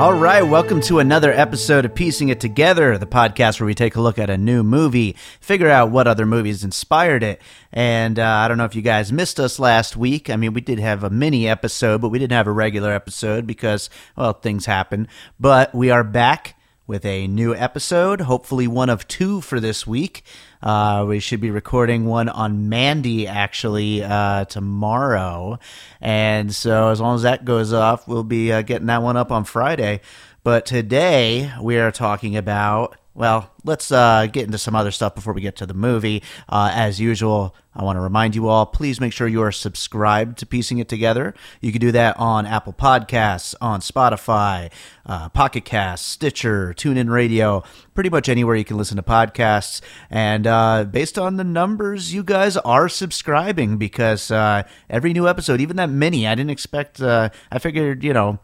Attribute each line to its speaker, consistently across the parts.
Speaker 1: All right, welcome to another episode of Piecing It Together, the podcast where we take a look at a new movie, figure out what other movies inspired it. And uh, I don't know if you guys missed us last week. I mean, we did have a mini episode, but we didn't have a regular episode because, well, things happen. But we are back with a new episode, hopefully one of two for this week. Uh, we should be recording one on Mandy actually uh, tomorrow, and so as long as that goes off, we'll be uh, getting that one up on Friday. But today we are talking about well, let's uh, get into some other stuff before we get to the movie. Uh, as usual, I want to remind you all please make sure you are subscribed to Piecing It Together. You can do that on Apple Podcasts, on Spotify, uh, Pocket Casts, Stitcher, TuneIn Radio, pretty much anywhere you can listen to podcasts. And uh, based on the numbers, you guys are subscribing because uh, every new episode, even that mini, I didn't expect, uh, I figured, you know,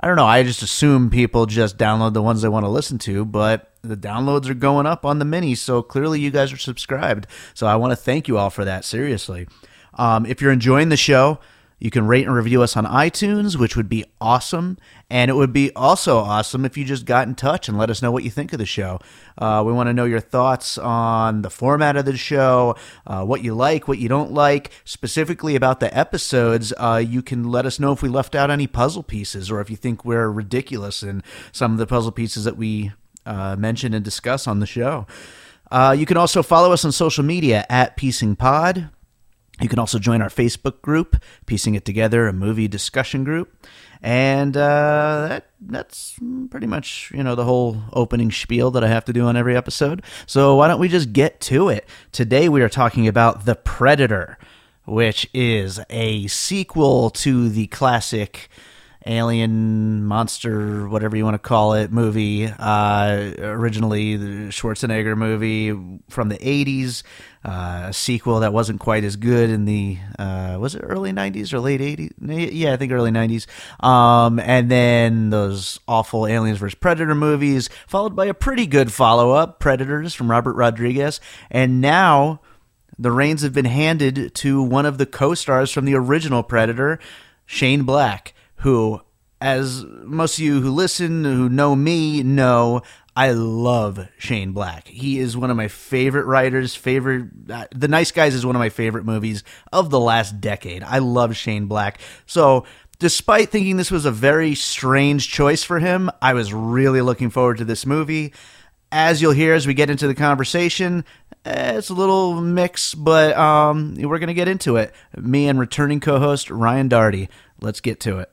Speaker 1: I don't know. I just assume people just download the ones they want to listen to, but the downloads are going up on the mini, so clearly you guys are subscribed. So I want to thank you all for that. Seriously. Um, if you're enjoying the show, you can rate and review us on iTunes, which would be awesome. And it would be also awesome if you just got in touch and let us know what you think of the show. Uh, we want to know your thoughts on the format of the show, uh, what you like, what you don't like, specifically about the episodes. Uh, you can let us know if we left out any puzzle pieces or if you think we're ridiculous in some of the puzzle pieces that we uh, mention and discuss on the show. Uh, you can also follow us on social media at Piecing Pod. You can also join our Facebook group, Piecing It Together, a movie discussion group. And uh, that that's pretty much you know the whole opening spiel that I have to do on every episode. So why don't we just get to it? Today we are talking about The Predator, which is a sequel to the classic alien monster, whatever you want to call it, movie. Uh, originally, the Schwarzenegger movie from the 80s, uh, a sequel that wasn't quite as good in the, uh, was it early 90s or late 80s? Yeah, I think early 90s. Um, and then those awful Aliens vs. Predator movies, followed by a pretty good follow up, Predators from Robert Rodriguez. And now the reins have been handed to one of the co stars from the original Predator, Shane Black who, as most of you who listen, who know me, know, I love Shane Black. He is one of my favorite writers. Favorite, uh, The Nice Guys is one of my favorite movies of the last decade. I love Shane Black. So, despite thinking this was a very strange choice for him, I was really looking forward to this movie. As you'll hear as we get into the conversation, eh, it's a little mix, but um, we're going to get into it. Me and returning co host Ryan Darty. Let's get to it.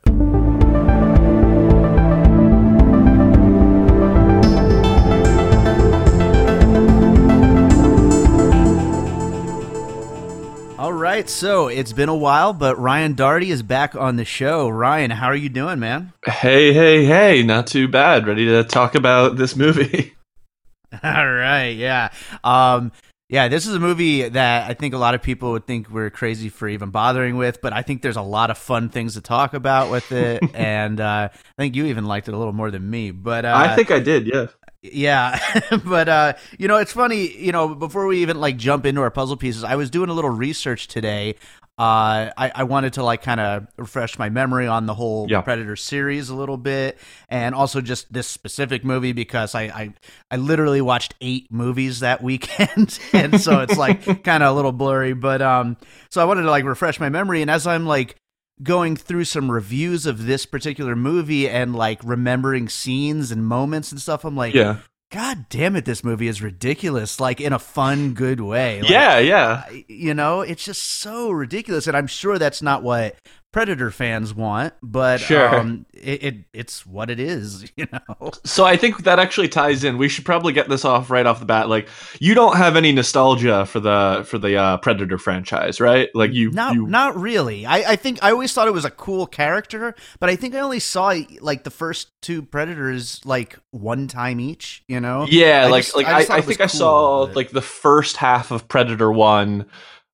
Speaker 1: Right, so it's been a while, but Ryan Darty is back on the show. Ryan, how are you doing, man?
Speaker 2: Hey, hey, hey, not too bad. Ready to talk about this movie.
Speaker 1: All right, yeah. Um, yeah, this is a movie that I think a lot of people would think we're crazy for even bothering with, but I think there's a lot of fun things to talk about with it, and uh, I think you even liked it a little more than me. But uh,
Speaker 2: I think I did, yeah.
Speaker 1: Yeah, but uh, you know, it's funny. You know, before we even like jump into our puzzle pieces, I was doing a little research today uh, I, I wanted to like kind of refresh my memory on the whole yeah. Predator series a little bit, and also just this specific movie because I I, I literally watched eight movies that weekend, and so it's like kind of a little blurry. But um, so I wanted to like refresh my memory, and as I'm like going through some reviews of this particular movie and like remembering scenes and moments and stuff. I'm like,
Speaker 2: Yeah.
Speaker 1: God damn it, this movie is ridiculous, like in a fun, good way. Like,
Speaker 2: yeah, yeah.
Speaker 1: You know, it's just so ridiculous, and I'm sure that's not what Predator fans want, but
Speaker 2: Sure.
Speaker 1: um, it, it it's what it is. You know,
Speaker 2: So I think that actually ties in. We should probably get this off right off the bat. Like, you don't have any nostalgia for the for the uh, Predator franchise, right? Like you,
Speaker 1: not
Speaker 2: you
Speaker 1: not really. I, I think I always thought it was a cool character, but I think I only saw like the first two Predators like one time each. You know,
Speaker 2: Yeah,
Speaker 1: I
Speaker 2: like
Speaker 1: just-
Speaker 2: like
Speaker 1: I
Speaker 2: I,
Speaker 1: just thought
Speaker 2: I,
Speaker 1: it was
Speaker 2: think I saw
Speaker 1: but-
Speaker 2: like the first half of Predator One,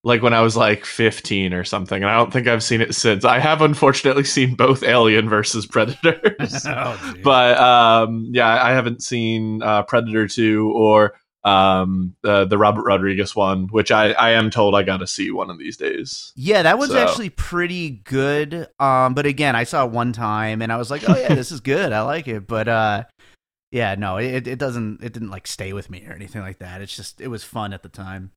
Speaker 2: like when I was like fifteen or something, and I don't think I've seen it since. I have unfortunately seen both Alien versus Predators,
Speaker 1: Oh,
Speaker 2: but um, yeah, I haven't seen uh, Predator Two or um the the Robert Rodriguez one, which I I am told I got to see one of these days.
Speaker 1: Yeah, that one's
Speaker 2: So-
Speaker 1: actually pretty good. Um, but again, I saw it one time and I was like, "Oh yeah, this is good. I like it." But uh, yeah, no, it it doesn't. It didn't like stay with me or anything like that. It's just it was fun at the time.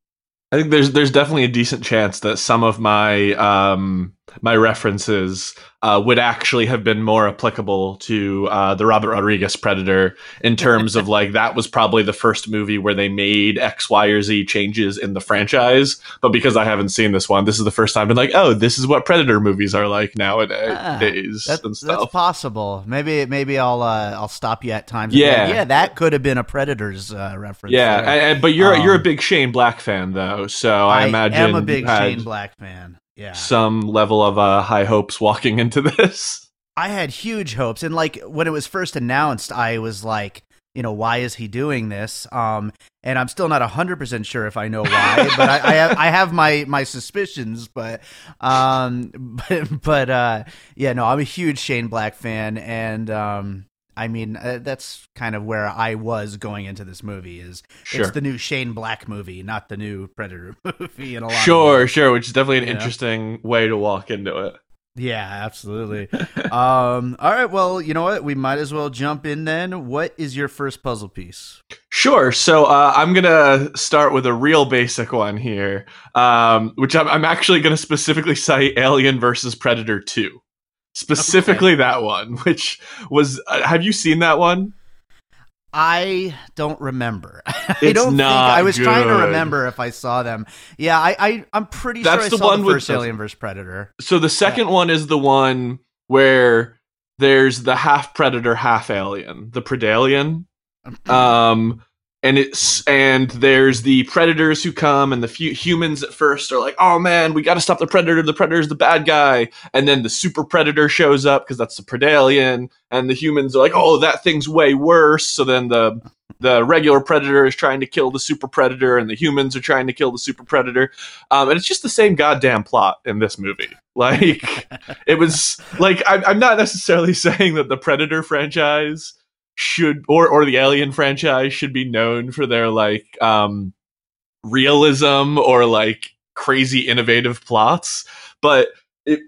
Speaker 2: I think there's there's definitely a decent chance that some of my um my references uh, would actually have been more applicable to uh, the Robert Rodriguez Predator in terms of like that was probably the first movie where they made X, Y, or Z changes in the franchise. But because I haven't seen this one, this is the first time I've been like, oh, this is what Predator movies are like nowadays days
Speaker 1: That's that's possible. Maybe maybe I'll uh, I'll stop you at times.
Speaker 2: Yeah.
Speaker 1: like, yeah, that could have been a Predators uh, reference.
Speaker 2: yeah, and, and- but you're you're a
Speaker 1: Um,
Speaker 2: big Shane Black fan though, so I, imagine I
Speaker 1: am a big
Speaker 2: had
Speaker 1: Shane Black fan. Yeah,
Speaker 2: some level of uh, high hopes walking into this.
Speaker 1: I had huge hopes, and like when it was first announced, I was like, you know, why is he doing this? Um, and I'm still not hundred percent sure if I know why, but I, I have I have my my suspicions. But um, but but uh, yeah, no, I'm a huge Shane Black fan, and um. I mean, uh, that's kind of where I was going into this movie. Is
Speaker 2: Sure.
Speaker 1: it's the new Shane Black movie, not the new Predator movie. In a lot
Speaker 2: Sure, sure, which is definitely an
Speaker 1: You know?
Speaker 2: interesting way to walk into it.
Speaker 1: Yeah, absolutely. um, all right, well, you know what? We might as well jump in then. What is your first puzzle piece?
Speaker 2: Sure. So uh, I'm gonna start with a real basic one here, um, which I'm, I'm actually gonna specifically cite Alien versus Predator Two, specifically that one. Which was, uh, have you seen that one?
Speaker 1: I don't remember. I
Speaker 2: It's
Speaker 1: don't think I was trying to remember if I saw them. Yeah, I, I I'm pretty
Speaker 2: That's
Speaker 1: sure I
Speaker 2: the
Speaker 1: saw
Speaker 2: one
Speaker 1: the
Speaker 2: with
Speaker 1: first
Speaker 2: the-
Speaker 1: Alien vs Predator.
Speaker 2: So the second one is the one where there's the half predator, half alien, the Predalien. um and it's and there's the predators who come and the humans at first are like oh man we got to stop the predator. The predator's the bad guy. And then the super predator shows up because that's the predalien and the humans are like oh that thing's way worse. So then the the regular predator is trying to kill the super predator and the humans are trying to kill the super predator. Um, and it's just the same goddamn plot in this movie. Like it was like I'm, I'm not necessarily saying that the predator franchise should or or the alien franchise should be known for their like um realism or like crazy innovative plots but if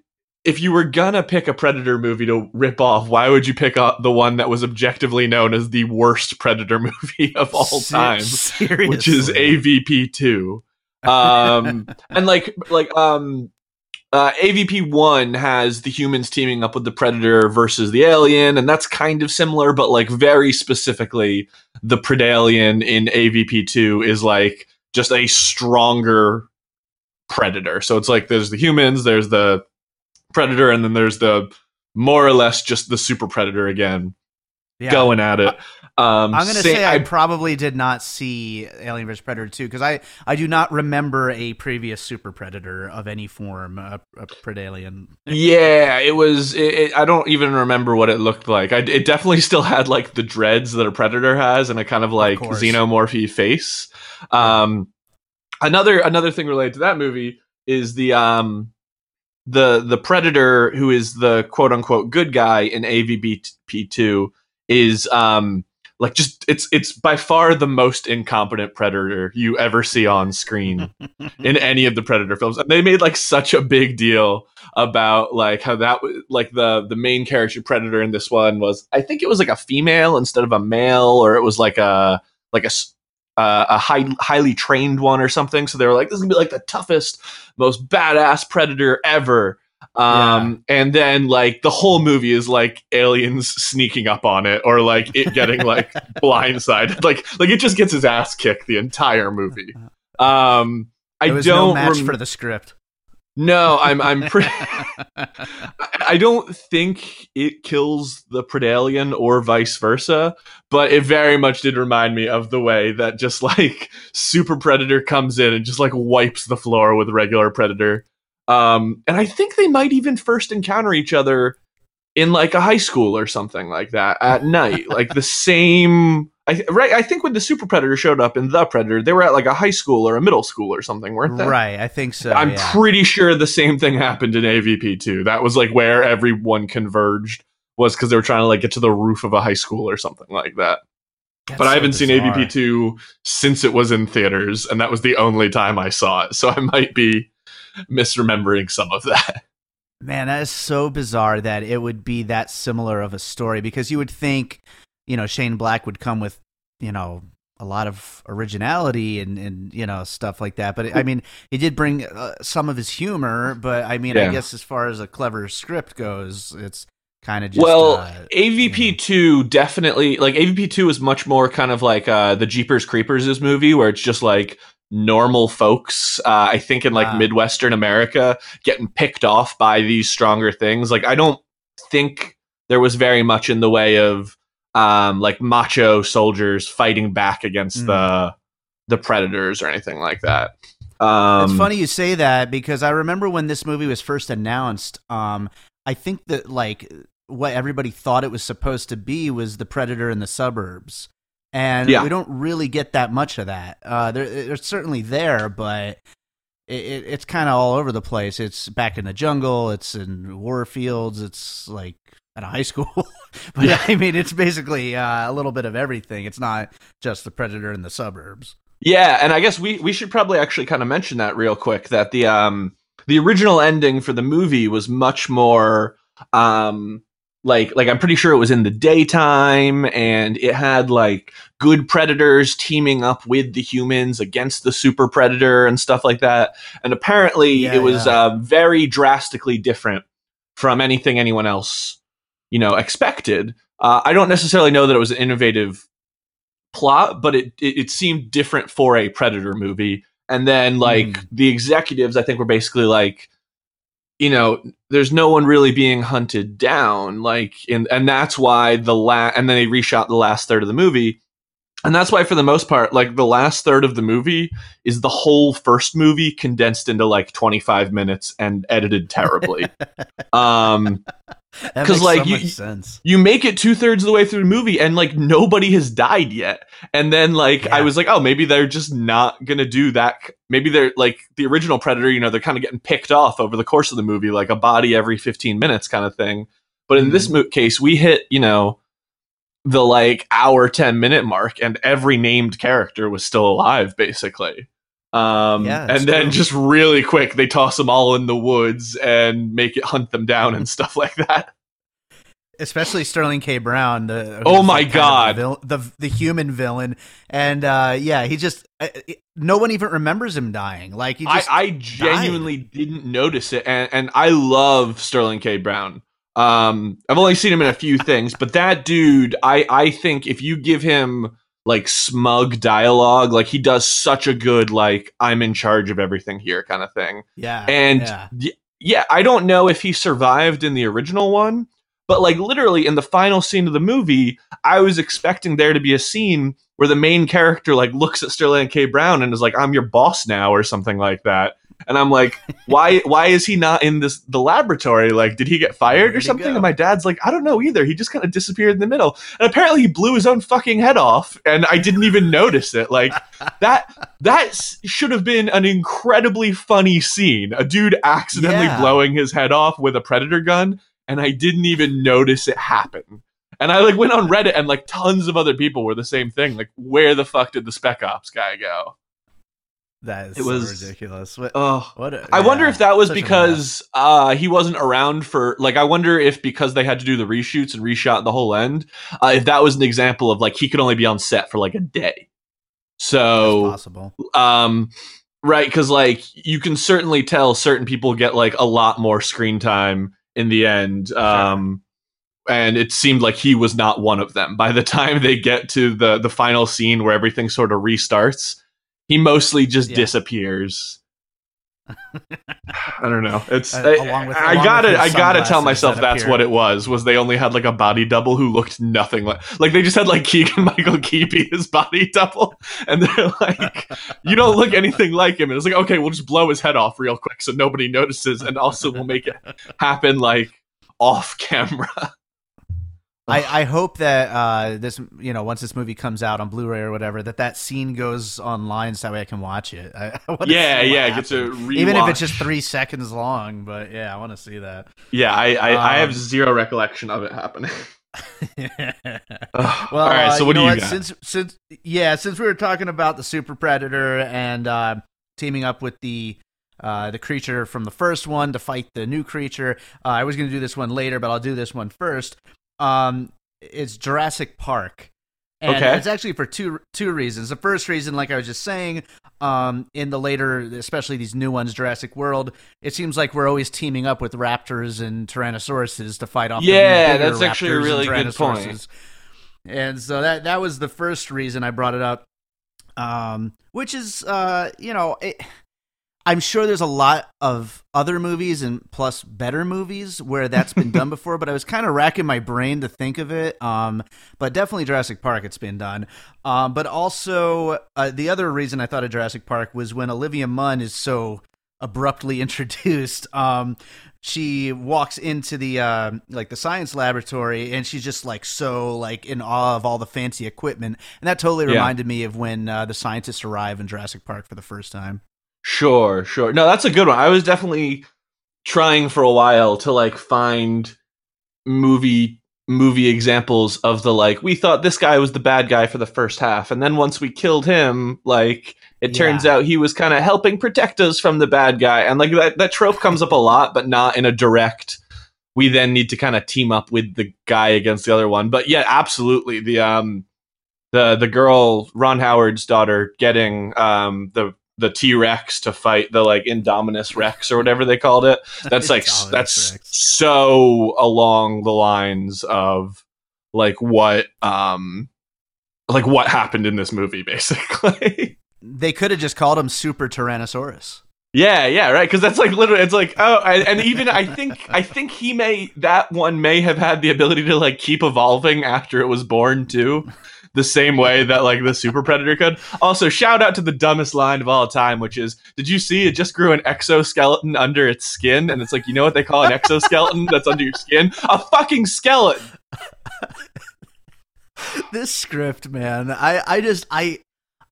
Speaker 2: if you were gonna pick a predator movie to rip off why would you pick up the one that was objectively known as the worst predator movie of all time
Speaker 1: seriously.
Speaker 2: which is avp2 um and like like um uh, AVP one has the humans teaming up with the predator versus the alien, and that's kind of similar, but like very specifically, the predalien in AVP two is like just a stronger predator. So it's like there's the humans, there's the predator, and then there's the more or less just the super predator again
Speaker 1: Yeah.
Speaker 2: going at it. Um,
Speaker 1: I'm gonna
Speaker 2: sa-
Speaker 1: say I,
Speaker 2: I
Speaker 1: probably did not see Alien vs Predator 2 because I, I do not remember a previous super predator of any form, a, a Predalien.
Speaker 2: Yeah, it was. It, it, I don't even remember what it looked like. I, it definitely still had like the dreads that a predator has, and a kind of like
Speaker 1: course.
Speaker 2: xenomorphy face. Um, another another thing related to that movie is the um the the predator who is the quote unquote good guy in AVP two is um like just it's it's by far the most incompetent predator you ever see on screen in any of the predator films. And they made like such a big deal about like how that was like the the main character predator in this one was i think it was like a female instead of a male or it was like a like a s- uh, a high, highly trained one or something. So they were like this is gonna be like the toughest most badass predator ever Um, and then like the whole movie is like aliens sneaking up on it or like it getting like blindsided. Like like it just gets his ass kicked the entire movie. Um, I don't
Speaker 1: no match
Speaker 2: rem-
Speaker 1: for the script.
Speaker 2: no, I'm I'm pretty. I don't think it kills the Predalien or vice versa, but it very much did remind me of the way that just like Super Predator comes in and just like wipes the floor with regular Predator. Um, and I think they might even first encounter each other in like a high school or something like that at night, like the same. I right. I think when the Super Predator showed up in the Predator, they were at like a high school or a middle school or something, weren't they?
Speaker 1: Right, I think so.
Speaker 2: I'm
Speaker 1: yeah.
Speaker 2: pretty sure the same thing happened in AVP too. That was like where everyone converged was because they were trying to like get to the roof of a high school or something like that.
Speaker 1: That's
Speaker 2: but I haven't seen. AVP two since it was in theaters, and that was the only time I saw it. So I might be misremembering some of that.
Speaker 1: Man, that is so bizarre that it would be that similar of a story because you would think, you know, Shane Black would come with, you know, a lot of originality and, and you know stuff like that. But I mean, he did bring uh, some of his humor. But I mean, I guess as far as a clever script goes, it's kind of just
Speaker 2: well,
Speaker 1: uh,
Speaker 2: AVP two definitely like AVP two is much more kind of like uh, the Jeepers Creepers is movie where it's just like normal folks. Uh, I think in like
Speaker 1: Wow.
Speaker 2: Midwestern America getting picked off by these stronger things. Like I don't think there was very much in the way of um, like macho soldiers fighting back against
Speaker 1: Mm.
Speaker 2: the the predators or anything like that. Um,
Speaker 1: it's funny you say that because I remember when this movie was first announced. Um, I think that like what everybody thought it was supposed to be was the Predator in the suburbs, and
Speaker 2: Yeah.
Speaker 1: we don't really get that much of that. Uh, there, it's certainly there, but it, it, it's kind of all over the place. It's back in the jungle. It's in war fields. It's like at a high school. but
Speaker 2: Yeah.
Speaker 1: I mean, it's basically uh, a little bit of everything. It's not just the Predator in the suburbs.
Speaker 2: Yeah, and I guess we we should probably actually kind of mention that real quick that the um the original ending for the movie was much more um like like I'm pretty sure it was in the daytime and it had like good predators teaming up with the humans against the super predator and stuff like that. And apparently
Speaker 1: Yeah,
Speaker 2: it was
Speaker 1: yeah.
Speaker 2: uh very drastically different from anything anyone else you know expected. Uh, I don't necessarily know that it was an innovative plot, but it, it it seemed different for a Predator movie. And then like
Speaker 1: Mm.
Speaker 2: the executives, I think, were basically like, you know, there's no one really being hunted down, like, and and that's why the last and then they reshot the last third of the movie. And that's why, for the most part, like the last third of the movie is the whole first movie condensed into like 25 minutes and edited terribly. um,
Speaker 1: That
Speaker 2: 'Cause,
Speaker 1: makes
Speaker 2: like,
Speaker 1: so
Speaker 2: you- you make it two thirds of the way through the movie and like nobody has died yet. And then like i was like oh maybe they're just not gonna do that maybe they're like the original predator you know they're kind of getting picked off over the course of the movie like a body every 15 minutes kind of thing. But in this mm-hmm. mo- case we hit you know the like hour 10 minute mark and every named character was still alive basically um
Speaker 1: Yeah,
Speaker 2: and then just really quick they toss them all in the woods and make it hunt them down and stuff like that
Speaker 1: especially Sterling K. Brown. The
Speaker 2: Oh my God.
Speaker 1: the, vil- the the human villain, and uh, yeah, he just uh, no one even remembers him dying. Like he
Speaker 2: I,
Speaker 1: just
Speaker 2: I genuinely didn't notice it, and, and I love Sterling K. Brown. Um, I've only seen him in a few things, but that dude, I I think if you give him like smug dialogue, like he does such a good like I'm in charge of everything here kind of thing.
Speaker 1: yeah,
Speaker 2: And
Speaker 1: yeah.
Speaker 2: yeah, I don't know if he survived in the original one, but like literally in the final scene of the movie, I was expecting there to be a scene where the main character like looks at Sterling K. Brown and is like, "I'm your boss now" or something like that. And I'm like, why why is he not in this the laboratory? Like, did he get fired
Speaker 1: Where'd
Speaker 2: or something? And my dad's like, I don't know either. He just kind of disappeared in the middle. And apparently he blew his own fucking head off, and I didn't even notice it. Like that that should have been an incredibly funny scene. A dude accidentally
Speaker 1: Yeah.
Speaker 2: blowing his head off with a predator gun, and I didn't even notice it happen. And I like went on Reddit and like tons of other people were the same thing. Like, where the fuck did the Spec Ops guy go?
Speaker 1: That is
Speaker 2: it
Speaker 1: so
Speaker 2: was-
Speaker 1: ridiculous. What,
Speaker 2: Oh,
Speaker 1: what a-
Speaker 2: I wonder if that was
Speaker 1: such a mess.
Speaker 2: because uh, he wasn't around for like. I wonder if because they had to do the reshoots and reshot the whole end, uh, if that was an example of like he could only be on set for like a day.
Speaker 1: That's
Speaker 2: So
Speaker 1: possible.
Speaker 2: um Right, because like you can certainly tell certain people get like a lot more screen time in the end. Um, and it seemed like he was not one of them. By the time they get to the the final scene where everything sort of restarts, he mostly just
Speaker 1: Yeah.
Speaker 2: disappears. I don't know. It's
Speaker 1: Uh,
Speaker 2: I,
Speaker 1: along with-
Speaker 2: I
Speaker 1: along
Speaker 2: gotta
Speaker 1: with
Speaker 2: I gotta tell myself
Speaker 1: that
Speaker 2: that's
Speaker 1: appear.
Speaker 2: what it was. Was they only had like a body double who looked nothing like like they just had like Keegan Michael Key be his body double, and they're like, you don't look anything like him. And it's like, okay, we'll just blow his head off real quick so nobody notices, and also we'll make it happen like off camera.
Speaker 1: I, I hope that uh, this, you know, once this movie comes out on Blu-ray or whatever, that that scene goes online so that way I can watch it. I, I
Speaker 2: yeah, yeah, get to rewatch.
Speaker 1: even if it's just three seconds long. But yeah, I want to see that.
Speaker 2: yeah, I I, I have
Speaker 1: Um,
Speaker 2: zero recollection of it happening. Ugh.
Speaker 1: Well,
Speaker 2: all right.
Speaker 1: uh,
Speaker 2: So what
Speaker 1: you
Speaker 2: do you got?
Speaker 1: Since since yeah, since we were talking about the super predator and uh, teaming up with the uh, the creature from the first one to fight the new creature, uh, I was going to do this one later, but I'll do this one first. Um, it's Jurassic Park. And
Speaker 2: Okay.
Speaker 1: it's actually for two two reasons. The first reason, like I was just saying, um, in the later, especially these new ones, Jurassic World, it seems like we're always teaming up with raptors and tyrannosauruses to fight off.
Speaker 2: Yeah, that's actually a really good point.
Speaker 1: tyrannosauruses. And so that that was the first reason I brought it up. Um, which is, uh, you know, it, I'm sure there's a lot of other movies and plus better movies where that's been done before, but I was kind of racking my brain to think of it. Um, but definitely Jurassic Park, it's been done. Um, but also uh, the other reason I thought of Jurassic Park was when Olivia Munn is so abruptly introduced. Um, she walks into the uh, like the science laboratory and she's just like so like in awe of all the fancy equipment, and that totally
Speaker 2: Yeah.
Speaker 1: reminded me of when uh, the scientists arrive in Jurassic Park for the first time.
Speaker 2: Sure, sure. No, that's a good one. I was definitely trying for a while to like find movie movie examples of the like we thought this guy was the bad guy for the first half and then once we killed him like it turns out he was kind of helping protect us from the bad guy and like that that trope comes up a lot but not in a direct we then need to kind of team up with the guy against the other one but yeah absolutely the um the the girl Ron Howard's daughter getting um the the T Rex to fight the like Indominus Rex or whatever they called it. That's like that's
Speaker 1: Rex.
Speaker 2: so along the lines of like what um like what happened in this movie basically.
Speaker 1: They could have just called him Super Tyrannosaurus.
Speaker 2: yeah, yeah, right. Because that's like literally, it's like oh, and, and even I think I think he may that one may have had the ability to like keep evolving after it was born too. The same way that like the super predator could. Also, shout out to the dumbest line of all time, which is, "Did you see it just grew an exoskeleton under its skin?" And it's like, you know what they call an exoskeleton that's under your skin? A fucking skeleton.
Speaker 1: this script, man, I, I just I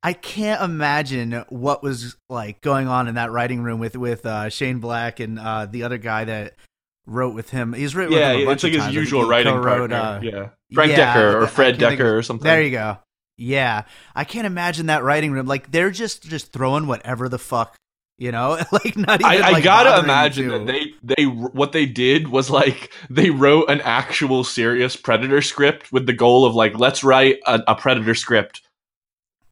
Speaker 1: I can't imagine what was like going on in that writing room with with uh, Shane Black and uh, the other guy that wrote with him. He's written
Speaker 2: Yeah,
Speaker 1: with him a
Speaker 2: it's
Speaker 1: bunch
Speaker 2: like
Speaker 1: of
Speaker 2: his
Speaker 1: times. I think
Speaker 2: usual writing
Speaker 1: co-wrote,
Speaker 2: partner.
Speaker 1: uh,
Speaker 2: yeah, Frank
Speaker 1: yeah,
Speaker 2: Dekker or Fred Dekker
Speaker 1: of-
Speaker 2: or something.
Speaker 1: There you go. Yeah, I can't imagine that writing room. Like they're just just throwing whatever the fuck, you know, like not even.
Speaker 2: I, I
Speaker 1: like,
Speaker 2: gotta imagine that they they what they did was like they wrote an actual serious predator script with the goal of like let's write a, a predator script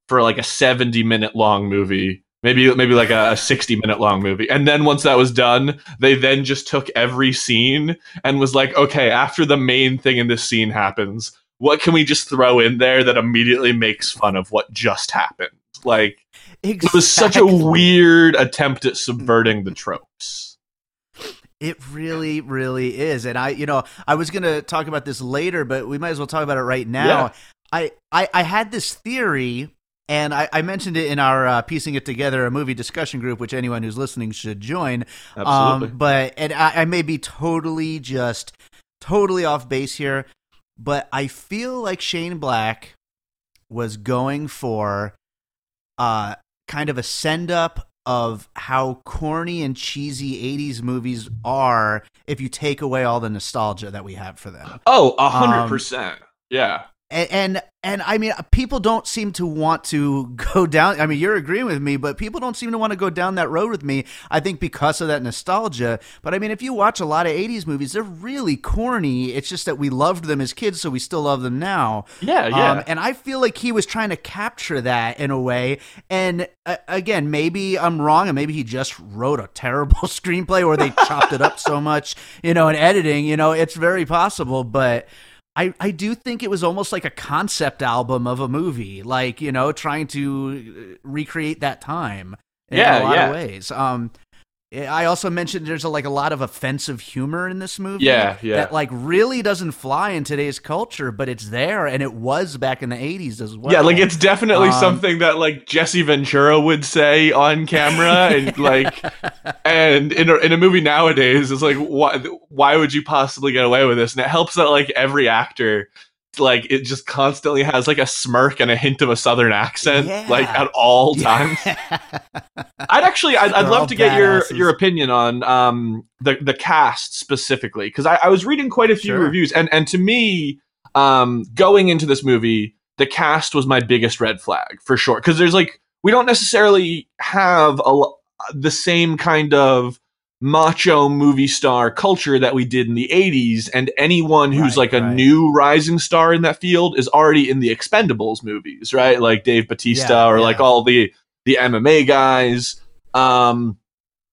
Speaker 2: for like a 70 minute long movie maybe maybe like a, a 60 minute long movie and then once that was done they then just took every scene and was like okay after the main thing in this scene happens what can we just throw in there that immediately makes fun of what just happened like it was such a weird attempt at subverting the tropes
Speaker 1: It really, really is. And I, you know, I was going to talk about this later, but we might as well talk about it right now.
Speaker 2: Yeah.
Speaker 1: I, I, I had this theory, and I, I mentioned it in our uh, piecing it together a movie discussion group, which anyone who's listening should join.
Speaker 2: absolutely
Speaker 1: Um, but and I, I may be totally just totally off base here, but I feel like Shane Black was going for uh kind of a send up of how corny and cheesy 80s movies are if you take away all the nostalgia that we have for them.
Speaker 2: oh a hundred
Speaker 1: um,
Speaker 2: percent yeah
Speaker 1: and, and and I mean, people don't seem to want to go down. I mean, you're agreeing with me, but people don't seem to want to go down that road with me. I think because of that nostalgia. But I mean, if you watch a lot of '80s movies, they're really corny. It's just that we loved them as kids, so we still love them now.
Speaker 2: Yeah, yeah.
Speaker 1: Um, and I feel like he was trying to capture that in a way. And uh, again, maybe I'm wrong, and maybe he just wrote a terrible screenplay, or they chopped it up so much, you know, in editing. You know, it's very possible, but. I, I do think it was almost like a concept album of a movie, like you know, trying to uh, recreate that time in
Speaker 2: Yeah,
Speaker 1: a lot
Speaker 2: yeah.
Speaker 1: of ways. Um, I also mentioned there's a, like a lot of offensive humor in this movie.
Speaker 2: Yeah, yeah.
Speaker 1: That like really doesn't fly in today's culture, but it's there, and it was back in the '80s as well.
Speaker 2: Yeah, like it's definitely
Speaker 1: Um,
Speaker 2: something that like Jesse Ventura would say on camera, and like, and in a, in a movie nowadays, it's like why why would you possibly get away with this? And it helps that like every actor, like it just constantly has like a smirk and a hint of a southern accent,
Speaker 1: Yeah.
Speaker 2: like at all times. I'd actually, I'd, I'd love to get your
Speaker 1: badasses.
Speaker 2: your opinion on um the the cast specifically because I, I was reading quite a few
Speaker 1: Sure.
Speaker 2: reviews and and to me um going into this movie the cast was my biggest red flag for sure because there's like we don't necessarily have a the same kind of macho movie star culture that we did in the 80s and anyone who's
Speaker 1: Right,
Speaker 2: like a
Speaker 1: right.
Speaker 2: new rising star in that field is already in the expendables movies right like dave batista
Speaker 1: Yeah,
Speaker 2: or
Speaker 1: yeah.
Speaker 2: like all the the mma guys um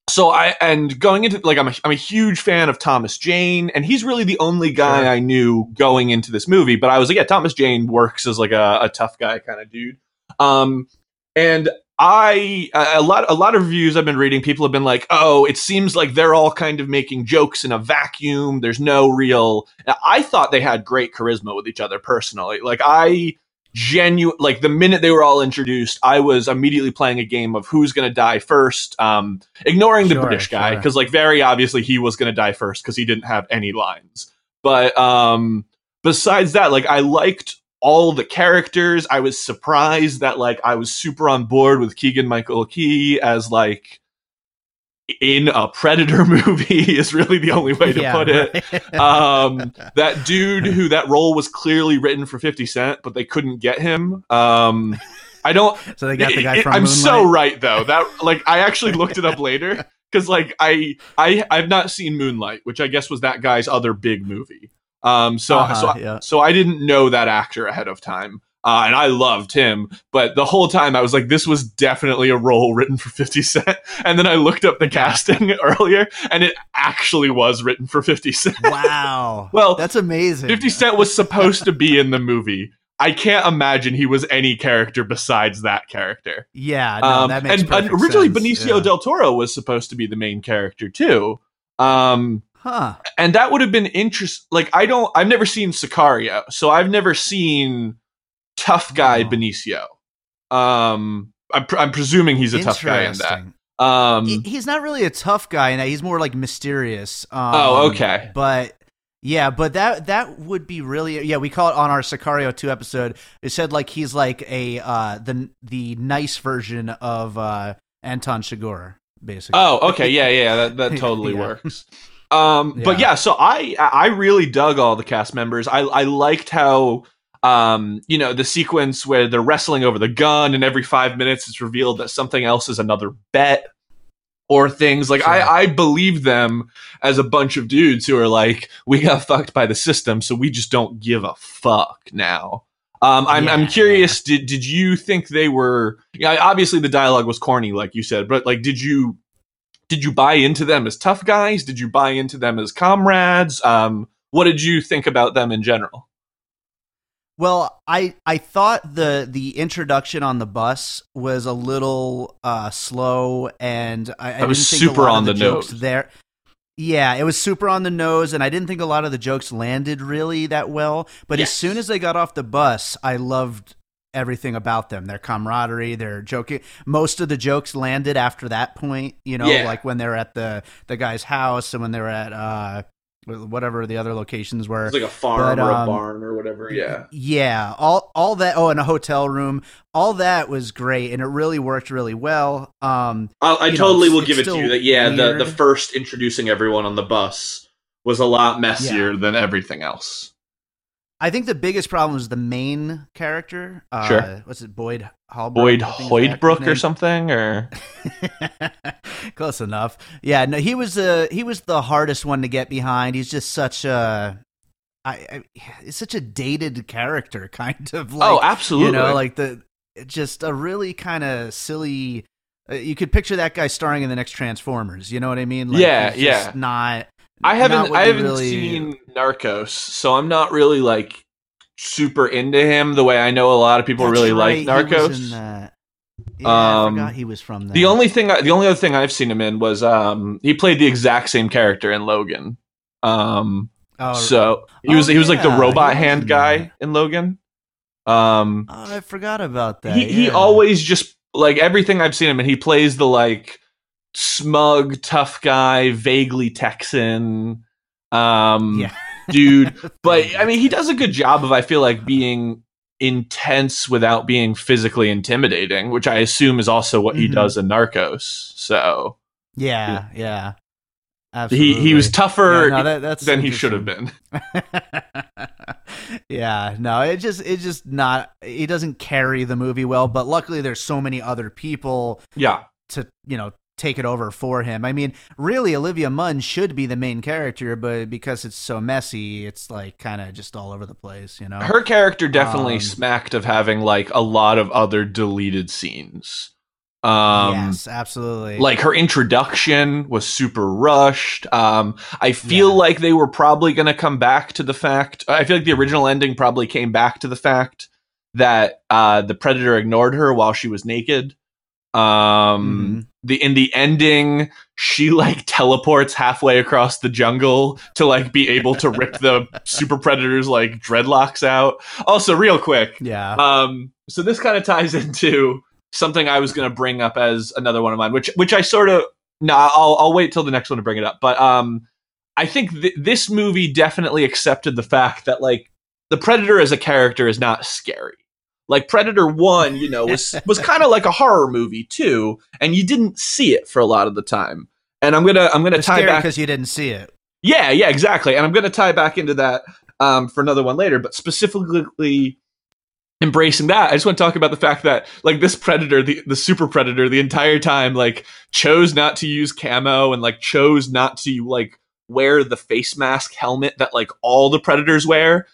Speaker 2: so i and going into like i'm a, I'm a huge fan of thomas jane and he's really the only guy
Speaker 1: Sure.
Speaker 2: i knew going into this movie but i was like yeah thomas jane works as like a, a tough guy kind of dude um and I a lot a lot of reviews I've been reading people have been like, "Oh, it seems like they're all kind of making jokes in a vacuum. There's no real." I thought they had great charisma with each other personally. Like I genuine like the minute they were all introduced, I was immediately playing a game of who's going to die first, um ignoring the
Speaker 1: Sure,
Speaker 2: British guy
Speaker 1: sure.
Speaker 2: cuz like very obviously he was going to die first cuz he didn't have any lines. But um besides that, like I liked all the characters. I was surprised that like I was super on board with Keegan Michael Key as like in a Predator movie is really the only way to
Speaker 1: Yeah,
Speaker 2: put it.
Speaker 1: right.
Speaker 2: Um, that dude who that role was clearly written for 50 Cent, but they couldn't get him. Um, I don't
Speaker 1: so they got the guy
Speaker 2: it-
Speaker 1: from
Speaker 2: I'm
Speaker 1: Moonlight.
Speaker 2: so right though. That like I actually looked it up later because like I I I've not seen Moonlight, which I guess was that guy's other big movie. Um, so
Speaker 1: Uh-huh,
Speaker 2: so I-
Speaker 1: yeah.
Speaker 2: so I didn't know that actor ahead of time. Uh, and I loved him, but the whole time I was like, this was definitely a role written for 50 Cent. And then I looked up the casting earlier, and it actually was written for 50 Cent.
Speaker 1: Wow.
Speaker 2: Well,
Speaker 1: that's amazing.
Speaker 2: 50 Cent was supposed to be in the movie. I can't imagine he was any character besides that character.
Speaker 1: Yeah, no,
Speaker 2: Um,
Speaker 1: that makes
Speaker 2: and, and originally
Speaker 1: sense.
Speaker 2: Benicio
Speaker 1: Yeah.
Speaker 2: del Toro was supposed to be the main character too. Um,
Speaker 1: Huh.
Speaker 2: and that would have been interest. Like I don't, I've never seen Sicario, so I've never seen tough guy
Speaker 1: Oh.
Speaker 2: Benicio. Um, I'm, pr- I'm presuming he's a tough guy in that. Um,
Speaker 1: He- he's not really a tough guy in that. He's more like mysterious. Um,
Speaker 2: Oh, okay.
Speaker 1: But yeah, but that that would be really yeah. We call it on our Sicario two episode. It said like he's like a uh the the nice version of uh Anton Chigurh, basically.
Speaker 2: Oh, okay, yeah, yeah, that, that totally
Speaker 1: Yeah.
Speaker 2: works. Um, but
Speaker 1: Yeah.
Speaker 2: yeah, so I I really dug all the cast members. I I liked how um you know the sequence where they're wrestling over the gun, and every five minutes it's revealed that something else is another bet or things like
Speaker 1: Sure.
Speaker 2: I I believe them as a bunch of dudes who are like we got fucked by the system, so we just don't give a fuck now. Um, I'm I'm curious. Did did you think they were? Yeah, obviously the dialogue was corny, like you said, but like, did you did you buy into them as tough guys? Did you buy into them as comrades? Um, what did you think about them in general?
Speaker 1: Well, I I thought the the introduction on the bus was a little uh, slow, and I, I
Speaker 2: That was
Speaker 1: didn't think a
Speaker 2: super on the
Speaker 1: jokes
Speaker 2: nose.
Speaker 1: there. Yeah, it was super on the nose, and I didn't think a lot of the jokes landed really that well. But
Speaker 2: Yes.
Speaker 1: as soon as they got off the bus, I loved everything about them their camaraderie their joking most of the jokes landed after that point you know
Speaker 2: Yeah.
Speaker 1: like when they're at the the guy's house and when they were at uh whatever the other locations were
Speaker 2: It's like a farm
Speaker 1: But,
Speaker 2: or a
Speaker 1: um,
Speaker 2: barn or whatever. Yeah.
Speaker 1: yeah, all all that. Oh, in a hotel room, all that was great, and it really worked really well. Um,
Speaker 2: I, I
Speaker 1: you know,
Speaker 2: totally will give it to you that yeah, the, the first introducing everyone on the bus was a lot messier than everything else.
Speaker 1: I think the biggest problem was the main character. Uh,
Speaker 2: Sure.
Speaker 1: What's it, Boyd Holbrook?
Speaker 2: Boyd
Speaker 1: I think is the actor's
Speaker 2: Hoydbrook or something, or
Speaker 1: Close enough. Yeah, no, he was uh he was the hardest one to get behind. He's just such a, I, I it's such a dated character, kind of like
Speaker 2: oh, absolutely.
Speaker 1: you know, like the just a really kind of silly. Uh, you could picture that guy starring in the next Transformers. You know what I mean? Like,
Speaker 2: Yeah, yeah.
Speaker 1: Not.
Speaker 2: I haven't I haven't
Speaker 1: really-
Speaker 2: seen Narcos, so I'm not really like super into him the way I know a lot of people
Speaker 1: That's
Speaker 2: really
Speaker 1: right,
Speaker 2: like Narcos.
Speaker 1: Yeah, I
Speaker 2: Um,
Speaker 1: forgot he was from that.
Speaker 2: The only thing, the only other thing I've seen him in was um, he played the exact same character in Logan. Um,
Speaker 1: oh,
Speaker 2: so he
Speaker 1: Oh,
Speaker 2: was he was like the robot hand
Speaker 1: in
Speaker 2: guy
Speaker 1: that.
Speaker 2: in Logan. Um,
Speaker 1: oh, I forgot about that.
Speaker 2: he he always just like everything I've seen him, and he plays the like smug tough guy, vaguely Texan. Um,
Speaker 1: yeah.
Speaker 2: dude. But I mean, he does a good job of I feel like being intense without being physically intimidating, which I assume is also what he
Speaker 1: Mhm.
Speaker 2: does in Narcos. So
Speaker 1: yeah, yeah.
Speaker 2: he
Speaker 1: Absolutely.
Speaker 2: he was tougher
Speaker 1: Yeah, no, that-
Speaker 2: than he should have been.
Speaker 1: yeah, no, it just it just not he doesn't carry the movie well, but luckily there's so many other people
Speaker 2: Yeah,
Speaker 1: to, you know, take it over for him. I mean, really Olivia Munn should be the main character, but because it's so messy, it's like kind of just all over the place, you know.
Speaker 2: her character definitely
Speaker 1: Um,
Speaker 2: smacked of having like a lot of other deleted scenes. Um,
Speaker 1: yes, absolutely.
Speaker 2: like her introduction was super rushed um i feel
Speaker 1: Yeah.
Speaker 2: like they were probably going to come back to the fact i feel like the original ending probably came back to the fact that uh the predator ignored her while she was naked um
Speaker 1: Mhm.
Speaker 2: the in the ending she like teleports halfway across the jungle to like be able to rip the super predator's like dreadlocks out also real quick
Speaker 1: yeah.
Speaker 2: um, so this kind of ties into something I was going to bring up as another one of mine, which which I sort of no, I'll I'll wait till the next one to bring it up. But um, I think th- this movie definitely accepted the fact that like the Predator as a character is not scary. Like Predator One, you know, was was kind of like a horror movie too, and you didn't see it for a lot of the time. And I'm gonna I'm gonna
Speaker 1: It's
Speaker 2: tie back
Speaker 1: because you didn't see it.
Speaker 2: yeah, yeah, exactly. And I'm going to tie back into that um, for another one later, but specifically embracing that, I just want to talk about the fact that like this predator, the the super predator, the entire time like chose not to use camo and like chose not to like wear the face mask helmet that like all the predators wear.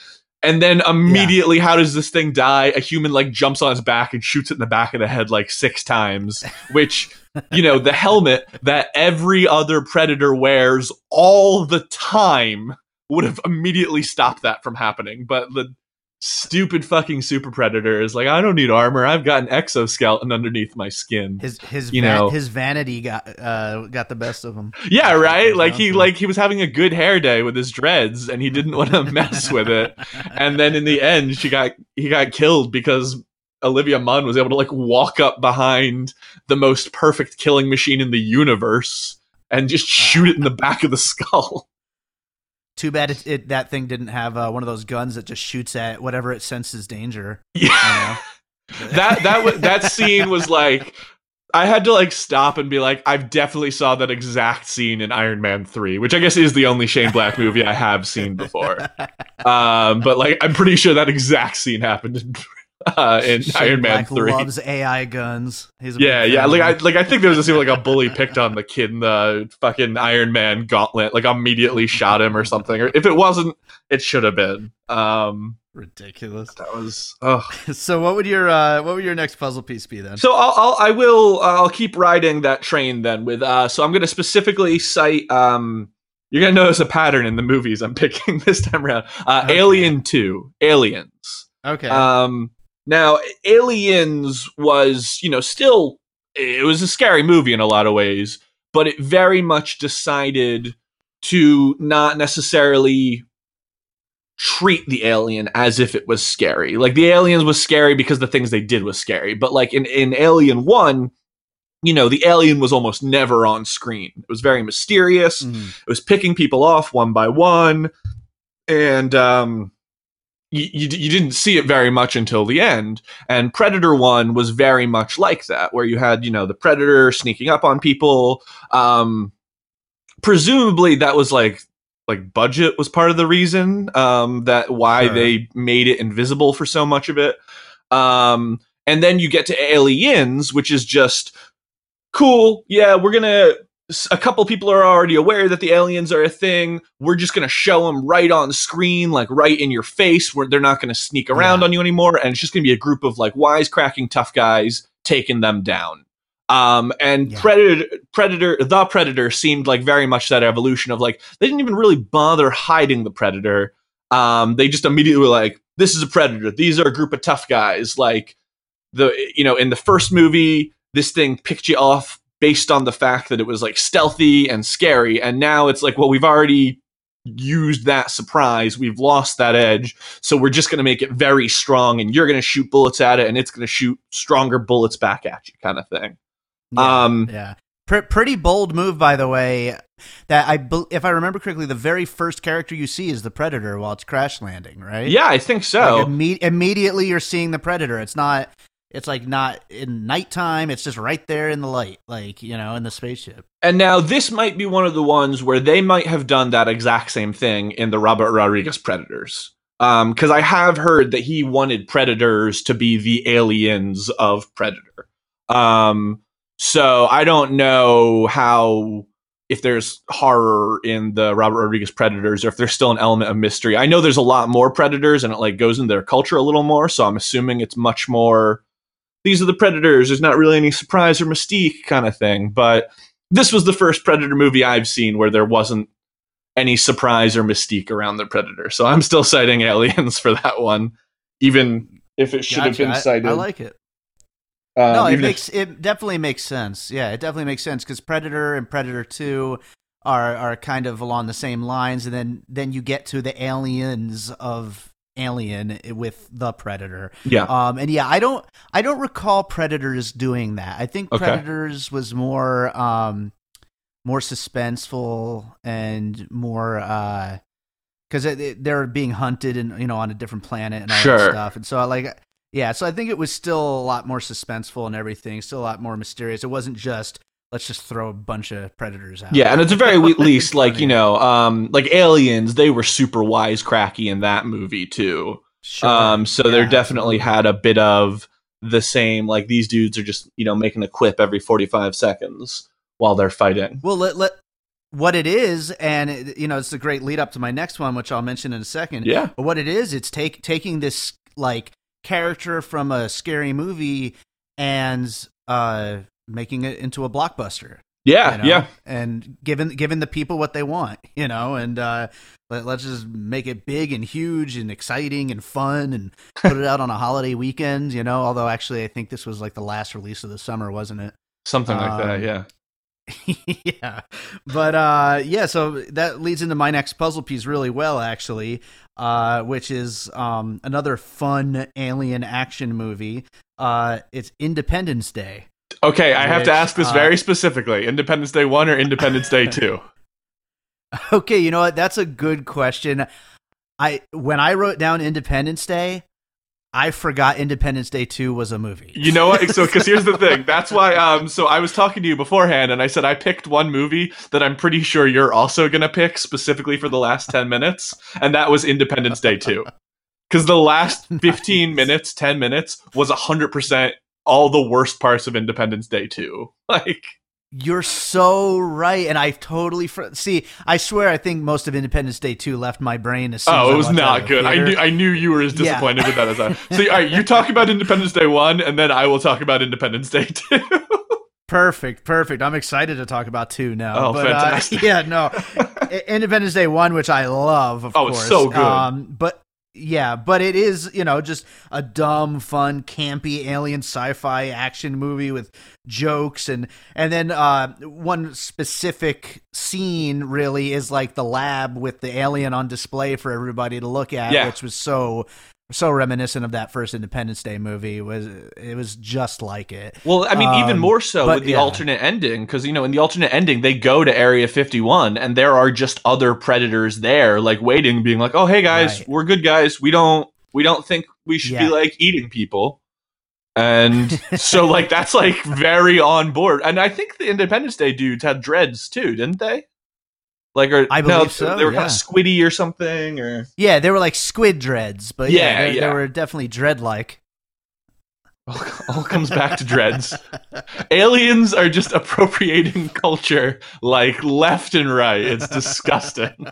Speaker 2: And then immediately, how does this thing die? A human like jumps on its back and shoots it in the back of the head like six times, which you know, the helmet that every other predator wears all the time would have immediately stopped that from happening. But the stupid fucking super predator is like, I don't need armor. I've got an exoskeleton underneath my skin.
Speaker 1: His his
Speaker 2: You
Speaker 1: va-
Speaker 2: know.
Speaker 1: his vanity got uh got the best of him.
Speaker 2: Yeah, right. Like he like he was having a good hair day with his dreads, and he didn't want to mess with it. And then in the end, she got he got killed because Olivia Munn was able to like walk up behind the most perfect killing machine in the universe and just shoot it in the back of the skull.
Speaker 1: Too bad it, it that thing didn't have uh, one of those guns that just shoots at whatever it senses danger.
Speaker 2: Yeah. that that wa- that scene was like I had to like stop and be like, I've definitely saw that exact scene in Iron Man three, which I guess is the only Shane Black movie I have seen before. Um, but like, I'm pretty sure that exact scene happened in, uh, in
Speaker 1: Shane
Speaker 2: Iron Man
Speaker 1: Black
Speaker 2: three.
Speaker 1: loves AI guns. He's a
Speaker 2: Yeah, yeah. Like I like I think there was a scene where, like a bully picked on the kid in the fucking Iron Man gauntlet, like immediately shot him or something. Or if it wasn't, it should have been. Um,
Speaker 1: ridiculous.
Speaker 2: that was oh
Speaker 1: So what would your uh, what would your next puzzle piece be then?
Speaker 2: So I'll, I'll I will uh, I'll keep riding that train then with uh so I'm going to specifically cite um you're going to notice a pattern in the movies I'm picking this time around. Uh
Speaker 1: Okay.
Speaker 2: Alien 2, Aliens.
Speaker 1: okay.
Speaker 2: Um now Aliens was, you know, still it was a scary movie in a lot of ways, but it very much decided to not necessarily treat the alien as if it was scary. Like the aliens was scary because the things they did was scary. But like in, in Alien 1, you know, the alien was almost never on screen. It was very mysterious.
Speaker 1: Mhm.
Speaker 2: It was picking people off one by one. And um you, you, you didn't see it very much until the end. And Predator 1 was very much like that, where you had, you know, the Predator sneaking up on people. Um, presumably, that was like like budget was part of the reason um, that why
Speaker 1: Sure.
Speaker 2: they made it invisible for so much of it. Um, and then you get to Aliens, which is just cool. Yeah, we're gonna. A couple people are already aware that the aliens are a thing. We're just gonna show them right on screen, like right in your face, where they're not gonna sneak around
Speaker 1: Yeah.
Speaker 2: on you anymore, and it's just gonna be a group of like wisecracking tough guys taking them down. Um, and
Speaker 1: Yeah.
Speaker 2: Predator, Predator, the Predator seemed like very much that evolution of like they didn't even really bother hiding the Predator. Um, they just immediately were like, "This is a Predator. These are a group of tough guys." Like the you know in the first movie, this thing picked you off based on the fact that it was like stealthy and scary, and now it's like, well, we've already used that surprise. We've lost that edge. So we're just going to make it very strong and you're going to shoot bullets at it and it's going to shoot stronger bullets back at you kind of thing.
Speaker 1: Yeah,
Speaker 2: Um,
Speaker 1: yeah. Pr- pretty bold move, by the way. That I, bel- if I remember correctly, the very first character you see is the predator while it's crash landing, right?
Speaker 2: Yeah, I think so.
Speaker 1: Like, imme- immediately you're seeing the predator. It's not. It's like not in nighttime. It's just right there in the light, like you know, in the spaceship.
Speaker 2: and now this might be one of the ones where they might have done that exact same thing in the Robert Rodriguez Predators. Um, because I have heard that he wanted Predators to be the aliens of Predator. Um, so I don't know how if there's horror in the Robert Rodriguez Predators or if there's still an element of mystery. I know there's a lot more Predators and it like goes into their culture a little more, so I'm assuming it's much more these are the Predators, there's not really any surprise or mystique kind of thing, but this was the first Predator movie I've seen where there wasn't any surprise or mystique around the Predator. So I'm still citing Aliens for that one, even if it should have been cited.
Speaker 1: I, like it.
Speaker 2: um,
Speaker 1: no, it
Speaker 2: even if-
Speaker 1: makes it definitely makes sense. Yeah, it definitely makes sense because Predator and Predator Two are are kind of along the same lines, and then then you get to the aliens of Alien with the Predator.
Speaker 2: yeah.
Speaker 1: Um, and yeah, I don't I don't recall Predators doing that. I think
Speaker 2: Okay.
Speaker 1: Predators was more um more suspenseful and more uh because they're being hunted and you know on a different planet and all
Speaker 2: Sure.
Speaker 1: that stuff. And so I like yeah, so I think it was still a lot more suspenseful and everything, still a lot more mysterious. It wasn't just let's just throw a bunch of predators out.
Speaker 2: Yeah, and it's a very least, like you know, um, like Aliens, they were super wisecracky in that movie too.
Speaker 1: Sure.
Speaker 2: Um, so
Speaker 1: Yeah,
Speaker 2: definitely had a bit of the same. Like these dudes are just you know making a quip every forty five seconds while they're fighting.
Speaker 1: Well, let, let what it is, and it, you know, it's a great lead up to my next one, which I'll mention in a second.
Speaker 2: Yeah,
Speaker 1: But what it is, it's take taking this like character from a scary movie and uh making it into a blockbuster.
Speaker 2: yeah,
Speaker 1: you know?
Speaker 2: yeah.
Speaker 1: And giving giving the people what they want, you know, and uh let, let's just make it big and huge and exciting and fun and put it out on a holiday weekend, you know. Although actually I think this was like the last release of the summer, wasn't it?
Speaker 2: Something like that.
Speaker 1: Um,
Speaker 2: Yeah.
Speaker 1: yeah but uh yeah so that leads into my next puzzle piece really well actually uh which is um another fun alien action movie uh it's independence day
Speaker 2: Okay, I have to ask this
Speaker 1: uh,
Speaker 2: very specifically: Independence Day one or Independence Day two?
Speaker 1: okay you know what that's a good question i when i wrote down independence day i forgot independence day 2 was a movie
Speaker 2: You know what? So, because here's the thing. That's why. Um. So I was talking to you beforehand, and I said I picked one movie that I'm pretty sure you're also gonna pick specifically for the last ten minutes, and that was Independence Day two. Because the last 15 minutes, 10 minutes was 100 percent all the worst parts of Independence Day too. Like,
Speaker 1: You're so right, and I totally fr- see. I swear, I think most of Independence Day two left my brain as soon
Speaker 2: oh,
Speaker 1: I
Speaker 2: it was not good. I knew I knew you were as
Speaker 1: Yeah.
Speaker 2: disappointed with that as I. So, all right, you talk about Independence Day one, and then I will talk about Independence Day two.
Speaker 1: Perfect, perfect. I'm excited to talk about two now.
Speaker 2: Oh,
Speaker 1: but,
Speaker 2: fantastic.
Speaker 1: Uh, yeah, no, Independence Day one, which I love, of
Speaker 2: Oh, it's
Speaker 1: course.
Speaker 2: so good.
Speaker 1: Um, but yeah, but it is you know just a dumb, fun, campy alien sci-fi action movie with jokes and and then uh, one specific scene really is like the lab with the alien on display for everybody to look at,
Speaker 2: Yeah.
Speaker 1: which was so so reminiscent of that first Independence Day movie. It was it was just like it.
Speaker 2: Well, I mean, even
Speaker 1: Um,
Speaker 2: more so
Speaker 1: but
Speaker 2: with the
Speaker 1: yeah.
Speaker 2: alternate ending, because you know, in the alternate ending, they go to Area 51, and there are just other predators there, like waiting, being like, "Oh, hey guys,
Speaker 1: Right.
Speaker 2: we're good guys. We don't, we don't think we should be like eating people." And so, like, that's like very on board. And I think the Independence Day dudes had dreads too, didn't they? Like, or
Speaker 1: I
Speaker 2: no,
Speaker 1: believe so,
Speaker 2: they were
Speaker 1: yeah.
Speaker 2: kind of squiddy or something, or
Speaker 1: Yeah, they were like squid dreads, but yeah,
Speaker 2: Yeah,
Speaker 1: they, they were definitely dread-like.
Speaker 2: all, all comes back to dreads. Aliens are just appropriating culture like left and right. It's disgusting.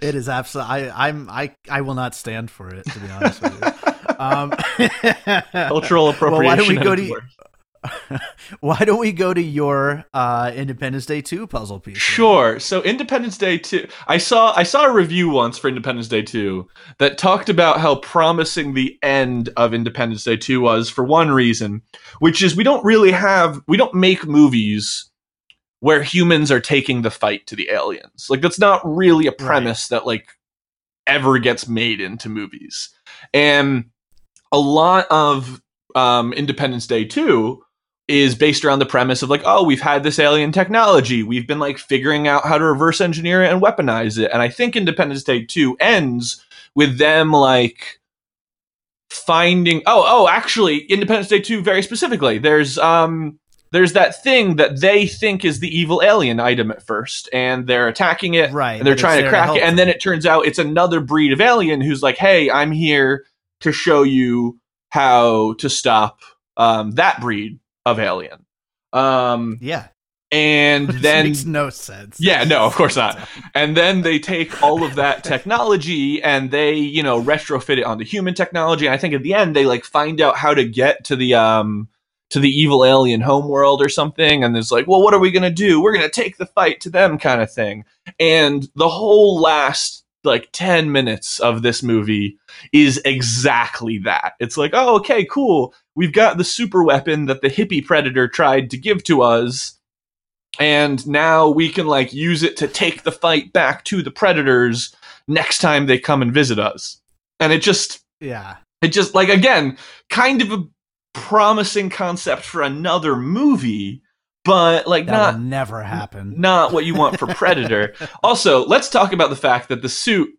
Speaker 1: It is absolutely. I, I'm. I. I will not stand for it. To be honest with you. Um,
Speaker 2: Cultural
Speaker 1: Well,
Speaker 2: appropriation.
Speaker 1: why don't we go to-. Why don't we go to your uh, Independence Day two puzzle piece?
Speaker 2: Sure. So Independence Day 2. I saw I saw a review once for Independence Day 2 that talked about how promising the end of Independence Day 2 was for one reason, which is we don't really have we don't make movies where humans are taking the fight to the aliens. Like that's not really a premise that like ever gets made into movies. And a lot of um, Independence Day 2 is based around the premise of like, oh, we've had this alien technology. We've been like figuring out how to reverse engineer it and weaponize it. And I think Independence Day 2 ends with them like finding oh, oh, actually, Independence Day 2 very specifically. There's um there's that thing that they think is the evil alien item at first, and they're attacking it
Speaker 1: Right,
Speaker 2: and they're trying to
Speaker 1: there to
Speaker 2: crack it, and then it turns out it's another breed of alien who's like, "Hey, I'm here to show you how to stop um, that breed of alien." Um,
Speaker 1: Yeah.
Speaker 2: and
Speaker 1: Which
Speaker 2: then
Speaker 1: makes no sense.
Speaker 2: yeah, no, of course not. And then they take all of that technology and they, you know, retrofit it onto human technology. And I think at the end they like find out how to get to the um to the evil alien homeworld or something. And it's like, well, what are we gonna do? We're gonna take the fight to them, kind of thing. And the whole last like 10 minutes of this movie is exactly that. It's like, oh, okay, cool. We've got the super weapon that the hippie predator tried to give to us and now we can like use it to take the fight back to the predators next time they come and visit us and it just
Speaker 1: Yeah.
Speaker 2: it just like again kind of a promising concept for another movie but like
Speaker 1: That
Speaker 2: not
Speaker 1: will never happen.
Speaker 2: not what you want for Predator. also, let's talk about the fact that the suit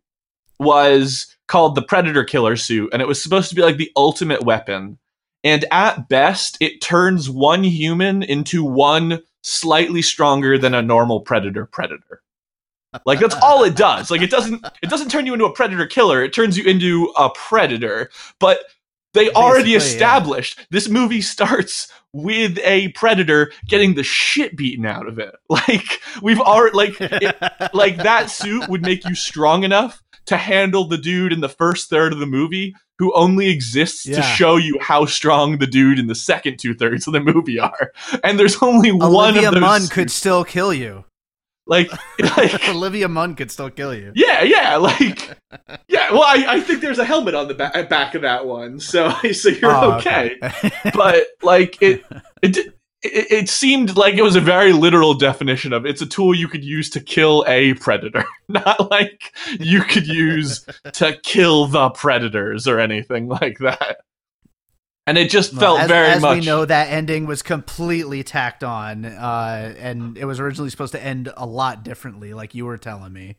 Speaker 2: was called the Predator Killer suit, and it was supposed to be like the ultimate weapon. And at best, it turns one human into one slightly stronger than a normal predator predator. Like that's all it does. Like it doesn't it doesn't turn you into a predator killer. It turns you into a predator. But they already
Speaker 1: Basically, yeah.
Speaker 2: established this movie starts with a predator getting the shit beaten out of it. Like we've already like it, like that suit would make you strong enough to handle the dude in the first third of the movie who only exists to show you how strong the dude in the second two thirds of the movie are. And there's only one
Speaker 1: Olivia
Speaker 2: of those.
Speaker 1: Munn could still kill you.
Speaker 2: Like, like
Speaker 1: Olivia Munn could still kill you.
Speaker 2: yeah, yeah, like yeah. Well, I, I think there's a helmet on the ba- back of that one, so so you're
Speaker 1: Oh,
Speaker 2: okay. But like it, it, it, it seemed like it was a very literal definition of it's a tool you could use to kill a predator, not like you could use to kill the predators or anything like that. And it just
Speaker 1: Well,
Speaker 2: felt
Speaker 1: as,
Speaker 2: very
Speaker 1: as
Speaker 2: much.
Speaker 1: we know, that ending was completely tacked on, uh, and it was originally supposed to end a lot differently, like you were telling me.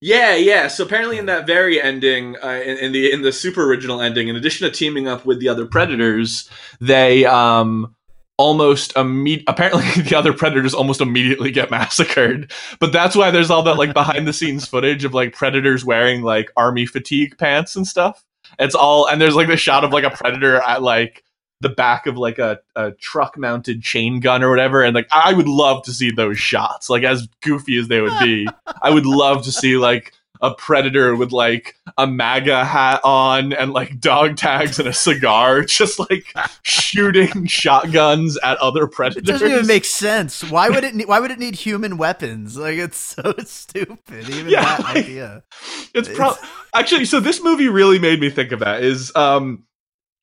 Speaker 2: Yeah, yeah. So apparently, in that very ending, uh, in, in the in the super original ending, in addition to teaming up with the other predators, they um almost imme- apparently the other predators almost immediately get massacred. But that's why there's all that like behind the scenes footage of like predators wearing like army fatigue pants and stuff. It's all and there's like the shot of like a predator at like the back of like a, a truck mounted chain gun or whatever and like i would love to see those shots like as goofy as they would be. I would love to see like a predator with like a maga hat on and like dog tags and a cigar just like shooting shotguns at other predators.
Speaker 1: It doesn't even make sense. Why would it? Need, why would it need human weapons? Like it's so stupid. Even
Speaker 2: Yeah,
Speaker 1: that
Speaker 2: like-
Speaker 1: idea.
Speaker 2: it's pro- actually so this movie really made me think of that is um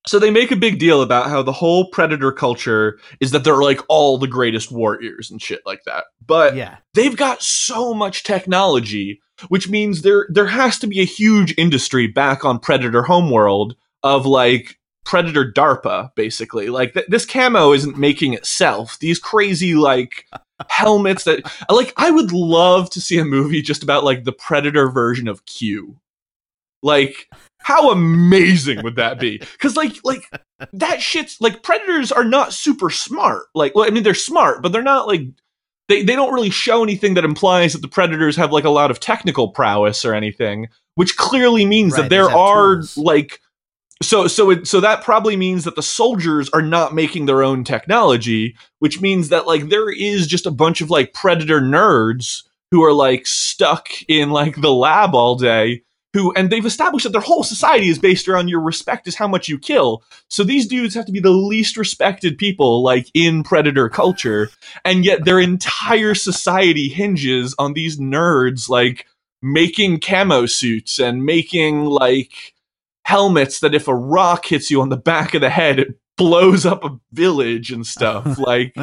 Speaker 2: so they make a big deal about how the whole predator culture is that they're like all the greatest warriors and shit like that. But
Speaker 1: Yeah,
Speaker 2: they've got so much technology which means there there has to be a huge industry back on predator homeworld of like predator darpa basically. Like th- this camo isn't making itself. These crazy like helmets that like i would love to see a movie just about like the predator version of q like how amazing would that be because like like that shit's like predators are not super smart like well i mean they're smart but they're not like they, they don't really show anything that implies that the predators have like a lot of technical prowess or anything, which clearly means
Speaker 1: Right,
Speaker 2: that there are
Speaker 1: tools.
Speaker 2: like so so it, so that probably means that the soldiers are not making their own technology, which means that like there is just a bunch of like predator nerds who are like stuck in like the lab all day who and they've established that their whole society is based around your respect is how much you kill. So these dudes have to be the least respected people like in predator culture and yet their entire society hinges on these nerds like making camo suits and making like helmets that if a rock hits you on the back of the head it blows up a village and stuff like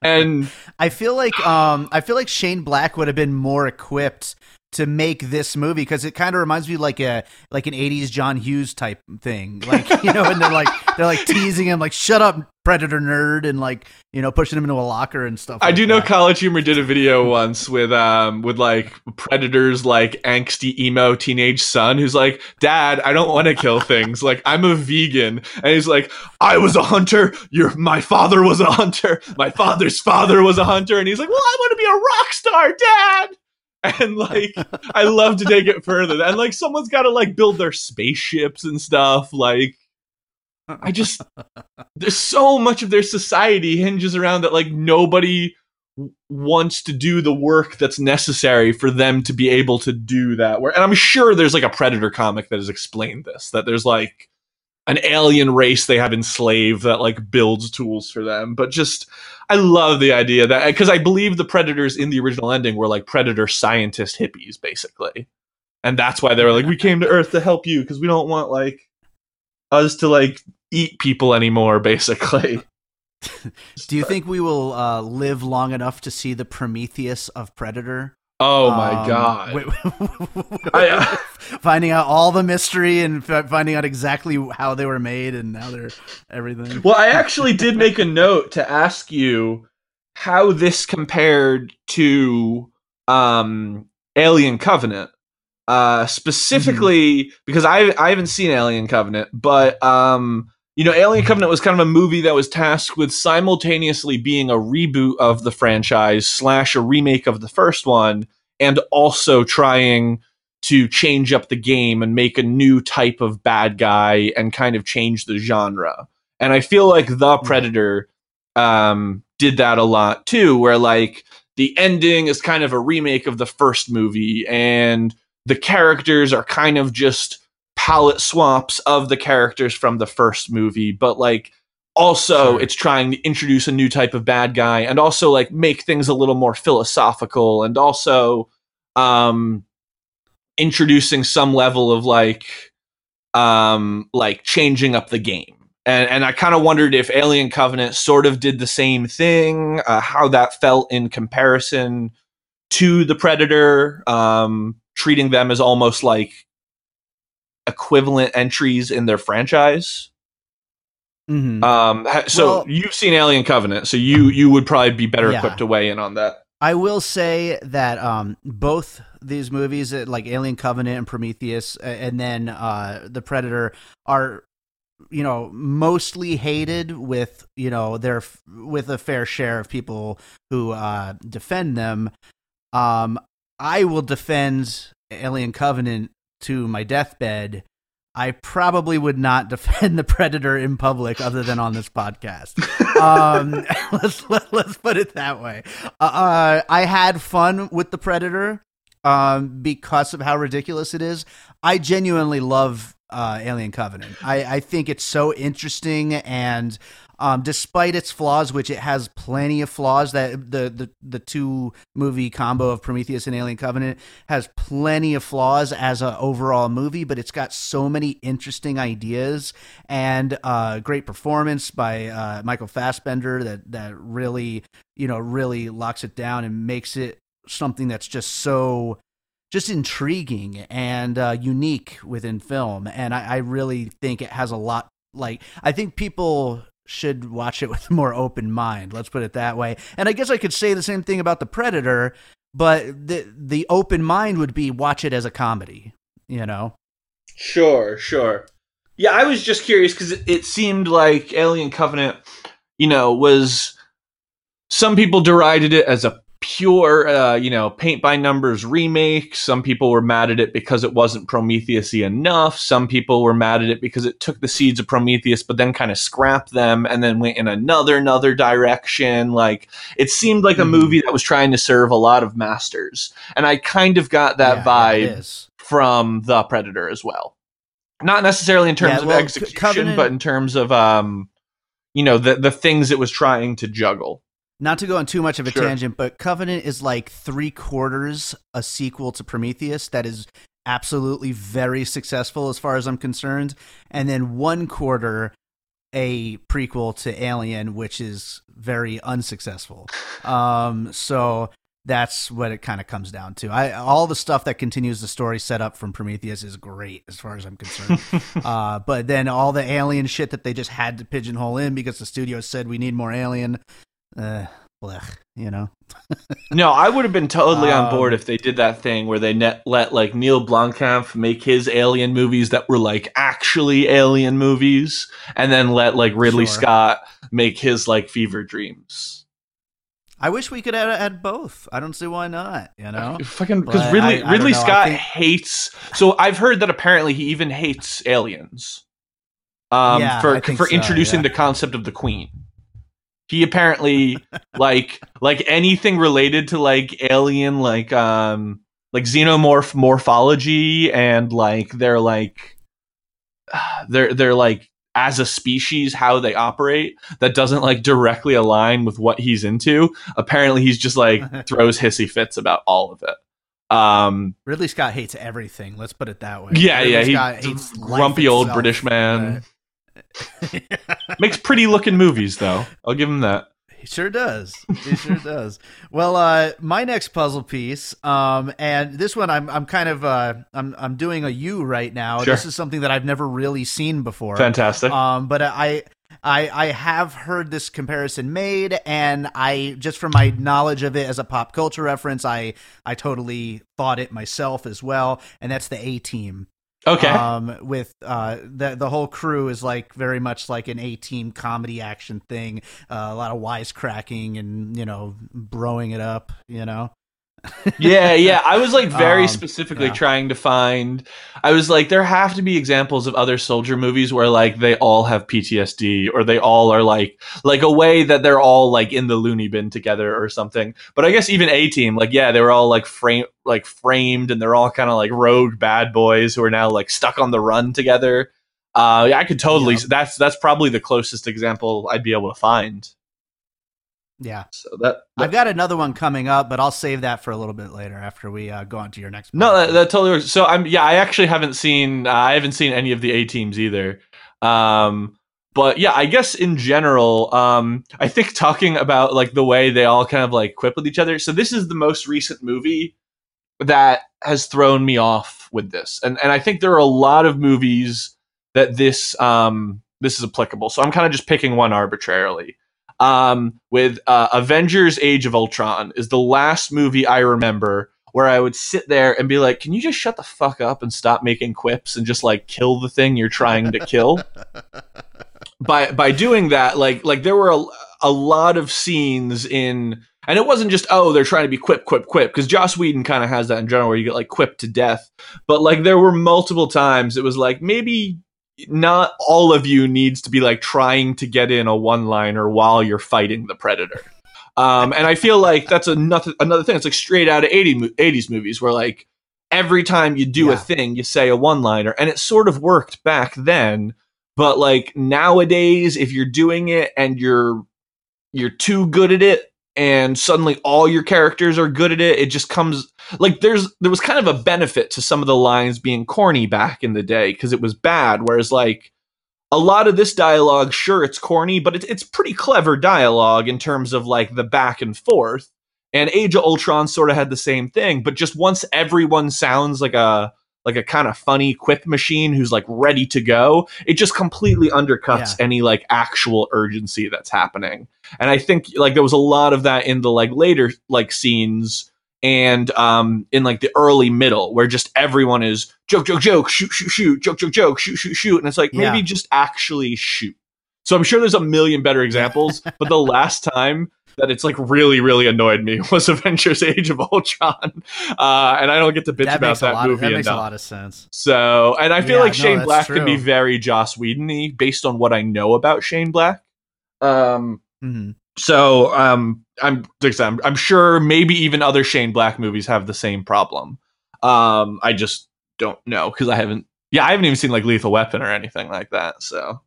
Speaker 2: and
Speaker 1: I feel like um I feel like Shane Black would have been more equipped to make this movie because it kind of reminds me like a like an 80s John Hughes type thing like you know and they're like they're like teasing him like shut up predator nerd and like you know pushing him into a locker and stuff
Speaker 2: I
Speaker 1: like
Speaker 2: do know. College Humor did a video once with um with like Predator's like angsty emo teenage son who's like, Dad, I don't want to kill things. Like I'm a vegan, and he's like, I was a hunter. Your my father was a hunter. My father's father was a hunter, and he's like, Well, I want to be a rock star, Dad. And like, I love to take it further. And like, someone's got to like build their spaceships and stuff. Like, I just there's so much of their society hinges around that like nobody wants to do the work that's necessary for them to be able to do that work. And I'm sure there's like a predator comic that has explained this that there's like an alien race they have enslaved that like builds tools for them. But just I love the idea that because I believe the predators in the original ending were like predator scientist hippies basically. And that's why they were like we came to earth to help you because we don't want like us to like eat people anymore basically.
Speaker 1: do you think we will uh live long enough to see the Prometheus of Predator
Speaker 2: Oh my
Speaker 1: Um,
Speaker 2: god. I, uh,
Speaker 1: finding out all the mystery and f- finding out exactly how they were made and how they're everything
Speaker 2: well, I actually did make a note to ask you how this compared to um, Alien Covenant. Uh, specifically because I I haven't seen Alien Covenant, but um, you know, Alien Covenant was kind of a movie that was tasked with simultaneously being a reboot of the franchise slash a remake of the first one, and also trying to change up the game and make a new type of bad guy and kind of change the genre. And I feel like The Predator um, did that a lot too, where like the ending is kind of a remake of the first movie, and the characters are kind of just palette swaps of the characters from the first movie, but like also
Speaker 1: Sure.
Speaker 2: it's trying to introduce a new type of bad guy and also like make things a little more philosophical and also um introducing some level of like um like changing up the game and and i kind of wondered if alien covenant sort of did the same thing uh, how that felt in comparison to the predator um treating them as almost like equivalent entries in their franchise
Speaker 1: Mhm.
Speaker 2: um so
Speaker 1: Well-
Speaker 2: you've seen alien covenant so you you would probably be better
Speaker 1: Yeah.
Speaker 2: equipped to weigh in on that
Speaker 1: I will say that um, both these movies, uh, like Alien Covenant and Prometheus, and then uh, The Predator, are you know mostly hated with you know their with a fair share of people who uh, defend them. Um, I will defend Alien Covenant to my deathbed. I probably would not defend the Predator in public, other than on this podcast. um, let's let, let's put it that way. Uh, I had fun with the Predator um, because of how ridiculous it is. I genuinely love uh, Alien Covenant. I, I think it's so interesting, and um, despite its flaws, which it has plenty of flaws, that the the the two movie combo of Prometheus and Alien Covenant has plenty of flaws as an overall movie, but it's got so many interesting ideas and uh, great performance by uh, Michael Fassbender that that really you know really locks it down and makes it something that's just so just intriguing and uh, unique within film. And I, I really think it has a lot. Like I think people should watch it with a more open mind. Let's put it that way. And I guess I could say the same thing about the Predator, but the the open mind would be watch it as a comedy. You know.
Speaker 2: Sure, sure. Yeah, I was just curious because it, it seemed like Alien Covenant, you know, was some people derided it as a pure, uh, you know, paint by numbers remake. Some people were mad at it because it wasn't Prometheusy enough. Some people were mad at it because it took the seeds of Prometheus, but then kind of scrapped them and then went in another another direction. Like it seemed like a
Speaker 1: Mhm.
Speaker 2: movie that was trying to serve a lot of masters, and I kind of got that
Speaker 1: Yeah,
Speaker 2: vibe
Speaker 1: yeah, it is.
Speaker 2: from the Predator as well. Not necessarily in terms
Speaker 1: Yeah,
Speaker 2: of
Speaker 1: well, Co-
Speaker 2: execution,
Speaker 1: Covenant-
Speaker 2: but in terms of um, you know, the the things it was trying to juggle.
Speaker 1: Not to go on too much of a
Speaker 2: Sure.
Speaker 1: tangent, but Covenant is like three quarters a sequel to Prometheus that is absolutely very successful as far as I'm concerned, and then one quarter a prequel to Alien, which is very unsuccessful. Um, so that's what it kind of comes down to. I all the stuff that continues the story set up from Prometheus is great as far as I'm concerned. uh, but then all the alien shit that they just had to pigeonhole in because the studio said we need more alien. Uh, blech, you know.
Speaker 2: No, I would have been totally on board
Speaker 1: Um,
Speaker 2: if they did that thing where they net, let like Neil Blomkamp make his alien movies that were like actually alien movies, and then let like Ridley
Speaker 1: Sure.
Speaker 2: Scott make his like Fever Dreams.
Speaker 1: I wish we could add, add both. I don't see why not. You know.
Speaker 2: Fucking because Ridley
Speaker 1: I- I
Speaker 2: Ridley Scott
Speaker 1: think-
Speaker 2: hates. So I've heard that apparently he even hates aliens. Um,
Speaker 1: Yeah,
Speaker 2: for for
Speaker 1: so,
Speaker 2: introducing
Speaker 1: yeah.
Speaker 2: the concept of the queen. He apparently like like anything related to like alien like um like xenomorph morphology and like they're like they're they're like as a species how they operate that doesn't like directly align with what he's into apparently he's just like throws hissy fits about all of it um
Speaker 1: Ridley Scott hates everything. Let's put it that way.
Speaker 2: yeah
Speaker 1: Ridley
Speaker 2: yeah
Speaker 1: Scott life
Speaker 2: grumpy old british man makes pretty looking movies though i'll give him that
Speaker 1: He sure does. He sure does. Well, uh, my next puzzle piece, um, and this one I'm I'm kind of uh, I'm I'm doing a U right now.
Speaker 2: Sure.
Speaker 1: This is something that I've never really seen before.
Speaker 2: fantastic
Speaker 1: Um, but I. I, I have heard this comparison made, and I just from my knowledge of it as a pop culture reference, I I totally thought it myself as well, and that's the A Team.
Speaker 2: Okay
Speaker 1: Um, with uh, the the whole crew is like very much like an A team comedy action thing. Uh, a lot of wisecracking and you know broing it up. You know.
Speaker 2: Yeah, yeah. I was like very
Speaker 1: Um,
Speaker 2: specifically
Speaker 1: yeah.
Speaker 2: trying to find. I was like, there have to be examples of other soldier movies where like they all have PTSD or they all are like like a way that they're all like in the loony bin together or something. But I guess even A Team, like yeah, they were all like frame like framed and they're all kind of like rogue bad boys who are now like stuck on the run together. Uh, yeah, I could totally. That's that's probably the closest example I'd be able to find.
Speaker 1: Yeah,
Speaker 2: So that,
Speaker 1: I've got another one coming up, but I'll save that for a little bit later after we uh, go on to your next.
Speaker 2: No, that, that totally works. So I'm yeah, I actually haven't seen uh, I haven't seen any of the A teams either. Um, but yeah, I guess in general, um, I think talking about like the way they all kind of like quip with each other. So this is the most recent movie that has thrown me off with this, and and I think there are a lot of movies that this um this is applicable. So I'm kind of just picking one arbitrarily. Um, with uh, Avengers: Age of Ultron is the last movie I remember where I would sit there and be like, "Can you just shut the fuck up and stop making quips and just like kill the thing you're trying to kill?" by by doing that, like like there were a, a lot of scenes in, and it wasn't just oh they're trying to be quip quip quip because Joss Whedon kind of has that in general where you get like quip to death, but like there were multiple times it was like maybe not all of you needs to be like trying to get in a one liner while you're fighting the predator. Um, and I feel like that's another another thing. It's like straight out of 80, 80s movies where like every time you do a thing, you say a one liner, and it sort of worked back then. But like nowadays, if you're doing it and you're you're too good at it, and suddenly all your characters are good at it, it just comes like there's there was kind of a benefit to some of the lines being corny back in the day because it was bad. Whereas like a lot of this dialogue, sure, it's corny, but it's it's pretty clever dialogue in terms of like the back and forth. And Age of Ultron sort of had the same thing, but just once everyone sounds like a like a kind of funny quip machine who's like ready to go, it just completely undercuts
Speaker 1: Yeah.
Speaker 2: any like actual urgency that's happening. And I think like there was a lot of that in the like later like scenes and um in like the early middle where just everyone is joke joke joke shoot shoot shoot joke joke joke shoot shoot shoot and it's like
Speaker 1: Yeah.
Speaker 2: maybe just actually shoot So I'm sure there's a million better examples, but the last time that it's like really, really annoyed me was Avengers: Age of Ultron, uh, and I don't get to bitch
Speaker 1: that
Speaker 2: about that movie
Speaker 1: of, that makes a lot of sense.
Speaker 2: So, and I feel
Speaker 1: Yeah,
Speaker 2: like Shane Black can be very Joss Whedon-y based on what I know about Shane Black. Um,
Speaker 1: Mhm.
Speaker 2: so um, I'm, like I said, I'm I'm sure maybe even other Shane Black movies have the same problem. Um, I just don't know because I haven't. Yeah, I haven't even seen like Lethal Weapon or anything like that. So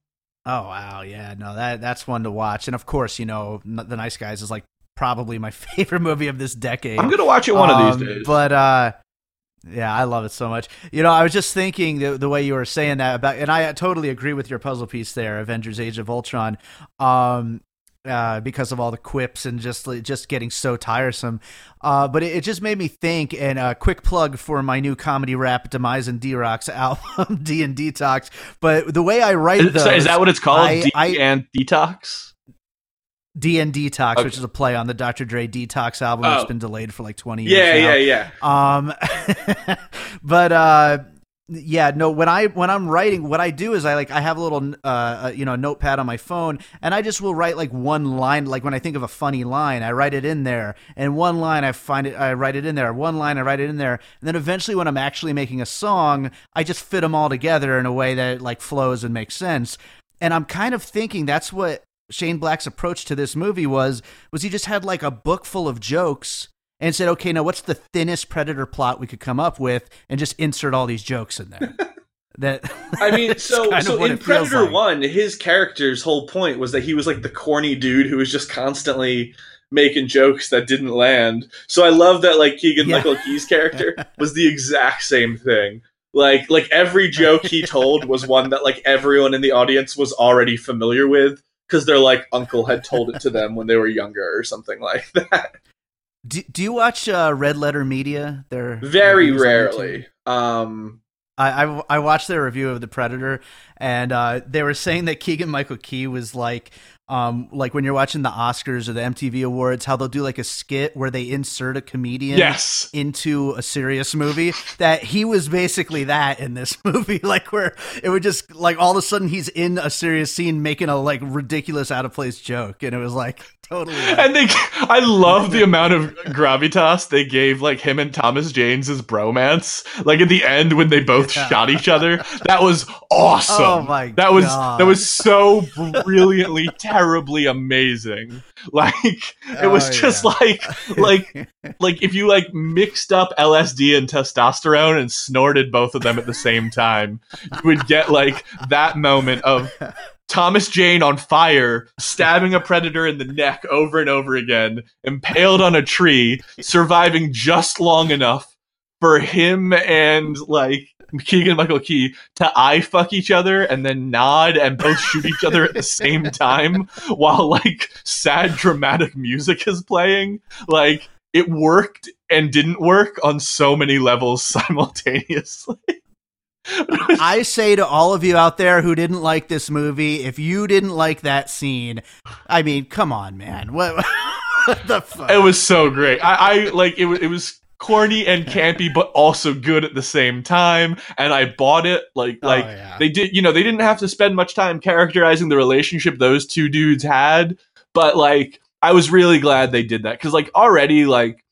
Speaker 1: Oh wow, yeah, no, that that's one to watch, and of course, you know, the Nice Guys is like probably my favorite movie of this decade.
Speaker 2: I'm gonna watch it one of
Speaker 1: Um,
Speaker 2: these days.
Speaker 1: But uh, yeah, I love it so much. You know, I was just thinking the, the way you were saying that about, and I totally agree with your puzzle piece there, Avengers: Age of Ultron. Um, uh, because of all the quips and just just getting so tiresome. Uh, but it, it just made me think. And a quick plug for my new comedy rap, Demise and D Rock's album, D and Detox. But the way I write
Speaker 2: is,
Speaker 1: those,
Speaker 2: so is that what it's called?
Speaker 1: I-
Speaker 2: D
Speaker 1: I-
Speaker 2: and Detox.
Speaker 1: D and Detox,
Speaker 2: Okay.
Speaker 1: which is a play on the Dr. Dre Detox album,
Speaker 2: Oh.
Speaker 1: that's been delayed for like twenty years.
Speaker 2: Yeah,
Speaker 1: now.
Speaker 2: yeah, yeah.
Speaker 1: Um, but uh, yeah, no. When I when I'm writing, what I do is I like I have a little uh, uh, you know notepad on my phone, and I just will write like one line. Like when I think of a funny line, I write it in there, and one line I find it, I write it in there. One line I write it in there, and then eventually when I'm actually making a song, I just fit them all together in a way that like flows and makes sense. And I'm kind of thinking that's what Shane Black's approach to this movie was was he just had like a book full of jokes and said, okay, now what's the thinnest Predator plot we could come up with, and just insert all these jokes in there. that
Speaker 2: I mean, so so in Predator
Speaker 1: like.
Speaker 2: One, his character's whole point was that he was like the corny dude who was just constantly making jokes that didn't land. So I love that like Keegan
Speaker 1: Yeah.
Speaker 2: Michael Key's character was the exact same thing. Like like every joke he told was one that like everyone in the audience was already familiar with because their like uncle had told it to them when they were younger or something like that.
Speaker 1: Do, do you watch uh, Red Letter Media? Their
Speaker 2: Very
Speaker 1: reviews on YouTube?
Speaker 2: rarely. Um
Speaker 1: I, I I watched their review of the Predator, and uh, they were saying that Keegan Michael Key was like, um, like when you're watching the Oscars or the MTV Awards, how they'll do like a skit where they insert a comedian
Speaker 2: yes.
Speaker 1: into a serious movie. That he was basically that in this movie, like where it would just like all of a sudden he's in a serious scene making a like ridiculous out of place joke, and it was like totally. like-
Speaker 2: And they, I love the amount of gravitas they gave like him and Thomas Jane's bromance. Like at the end when they both
Speaker 1: Yeah.
Speaker 2: shot each other, that was awesome.
Speaker 1: Oh my
Speaker 2: that was
Speaker 1: God.
Speaker 2: that was so brilliantly, terribly amazing. Like it was
Speaker 1: Oh,
Speaker 2: just
Speaker 1: yeah.
Speaker 2: like like like if you like mixed up LSD and testosterone and snorted both of them at the same time, you would get like that moment of Thomas Jane on fire, stabbing a predator in the neck over and over again, impaled on a tree, surviving just long enough for him and like Keegan Michael Key to eye fuck each other and then nod and both shoot each other at the same time while like sad dramatic music is playing. Like it worked and didn't work on so many levels simultaneously.
Speaker 1: I say to all of you out there who didn't like this movie, if you didn't like that scene, I mean, come on, man. What, what the fuck?
Speaker 2: it was so great. I, I like it. It was corny and campy, but also good at the same time. And I bought it. Like oh, like
Speaker 1: oh, yeah.
Speaker 2: they did. You know, they didn't have to spend much time characterizing the relationship those two dudes had. But like, I was really glad they did that because like already like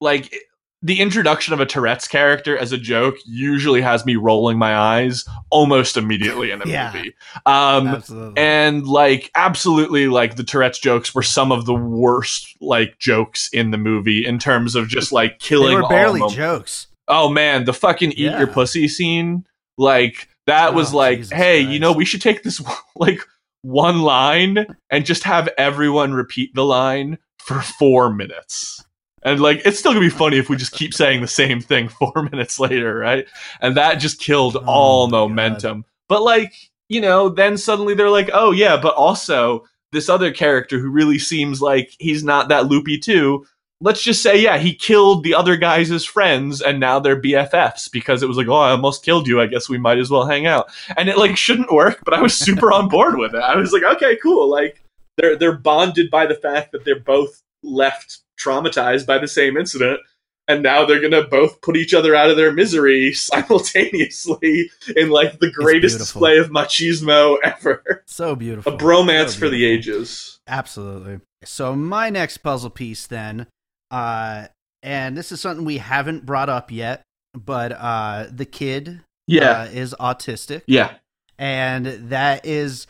Speaker 2: like the introduction of a Tourette's character as a joke usually has me rolling my eyes almost immediately in a
Speaker 1: Yeah.
Speaker 2: movie. Um,
Speaker 1: Absolutely.
Speaker 2: and like absolutely like the tourette's jokes were some of the worst like jokes in the movie in terms of just like killing
Speaker 1: they were barely jokes.
Speaker 2: oh man the fucking eat
Speaker 1: Yeah.
Speaker 2: your pussy scene like that was
Speaker 1: Oh,
Speaker 2: like
Speaker 1: Jesus
Speaker 2: hey you know we should take this like one line and just have everyone repeat the line for four minutes and like it's still gonna be funny if we just keep saying the same thing four minutes later right? And that just killed
Speaker 1: Oh
Speaker 2: all
Speaker 1: my God.
Speaker 2: momentum. But like you know then suddenly they're like oh yeah but also this other character who really seems like he's not that loopy too let's just say yeah he killed the other guys' friends and now they're bffs because it was like oh i almost killed you. I guess we might as well hang out. And it like shouldn't work but i was super on board with it. I was like okay cool. Like they're they're bonded by the fact that they're both left traumatized by the same incident and now they're gonna both put each other out of their misery simultaneously in like the greatest display of machismo ever.
Speaker 1: So beautiful.
Speaker 2: A bromance
Speaker 1: So
Speaker 2: for the ages.
Speaker 1: Absolutely. So my next puzzle piece then, uh, and this is something we haven't brought up yet, but uh, the kid
Speaker 2: Yeah.
Speaker 1: uh, is autistic,
Speaker 2: yeah.
Speaker 1: and that is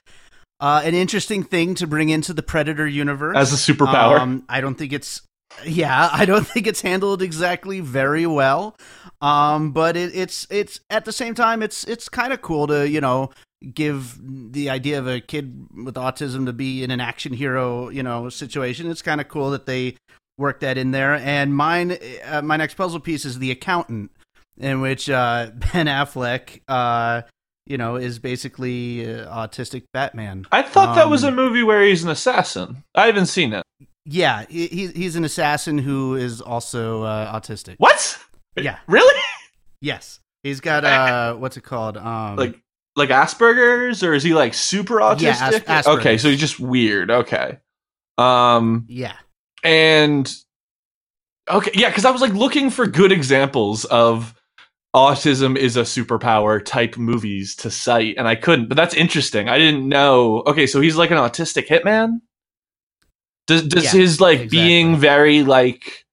Speaker 1: uh, an interesting thing to bring into the Predator universe
Speaker 2: As a superpower.
Speaker 1: Um, I don't think it's yeah, I don't think it's handled exactly very well. Um, but it, it's it's at the same time it's it's kind of cool to you know give the idea of a kid with autism to be in an action hero you know situation. It's kind of cool that they work that in there. And mine, uh, my next puzzle piece is the accountant, in which uh, Ben Affleck, uh, you know, is basically uh, autistic Batman.
Speaker 2: I thought that was a
Speaker 1: um,
Speaker 2: movie where he's an assassin. I haven't seen it.
Speaker 1: Yeah, he, he's he's an assassin who is also uh, autistic.
Speaker 2: What?
Speaker 1: Yeah.
Speaker 2: Really?
Speaker 1: Yes, he's got uh, what's it called? Um,
Speaker 2: Like like Asperger's or is he like super autistic?
Speaker 1: Yeah, As-
Speaker 2: okay, so he's just weird. Okay. Um
Speaker 1: yeah,
Speaker 2: and okay, yeah, cuz I was like looking for good examples of autism is a superpower type movies to cite and I couldn't. But that's interesting. I didn't know. Okay, so he's like an autistic hitman? Does does
Speaker 1: Yeah,
Speaker 2: his like
Speaker 1: exactly.
Speaker 2: being very like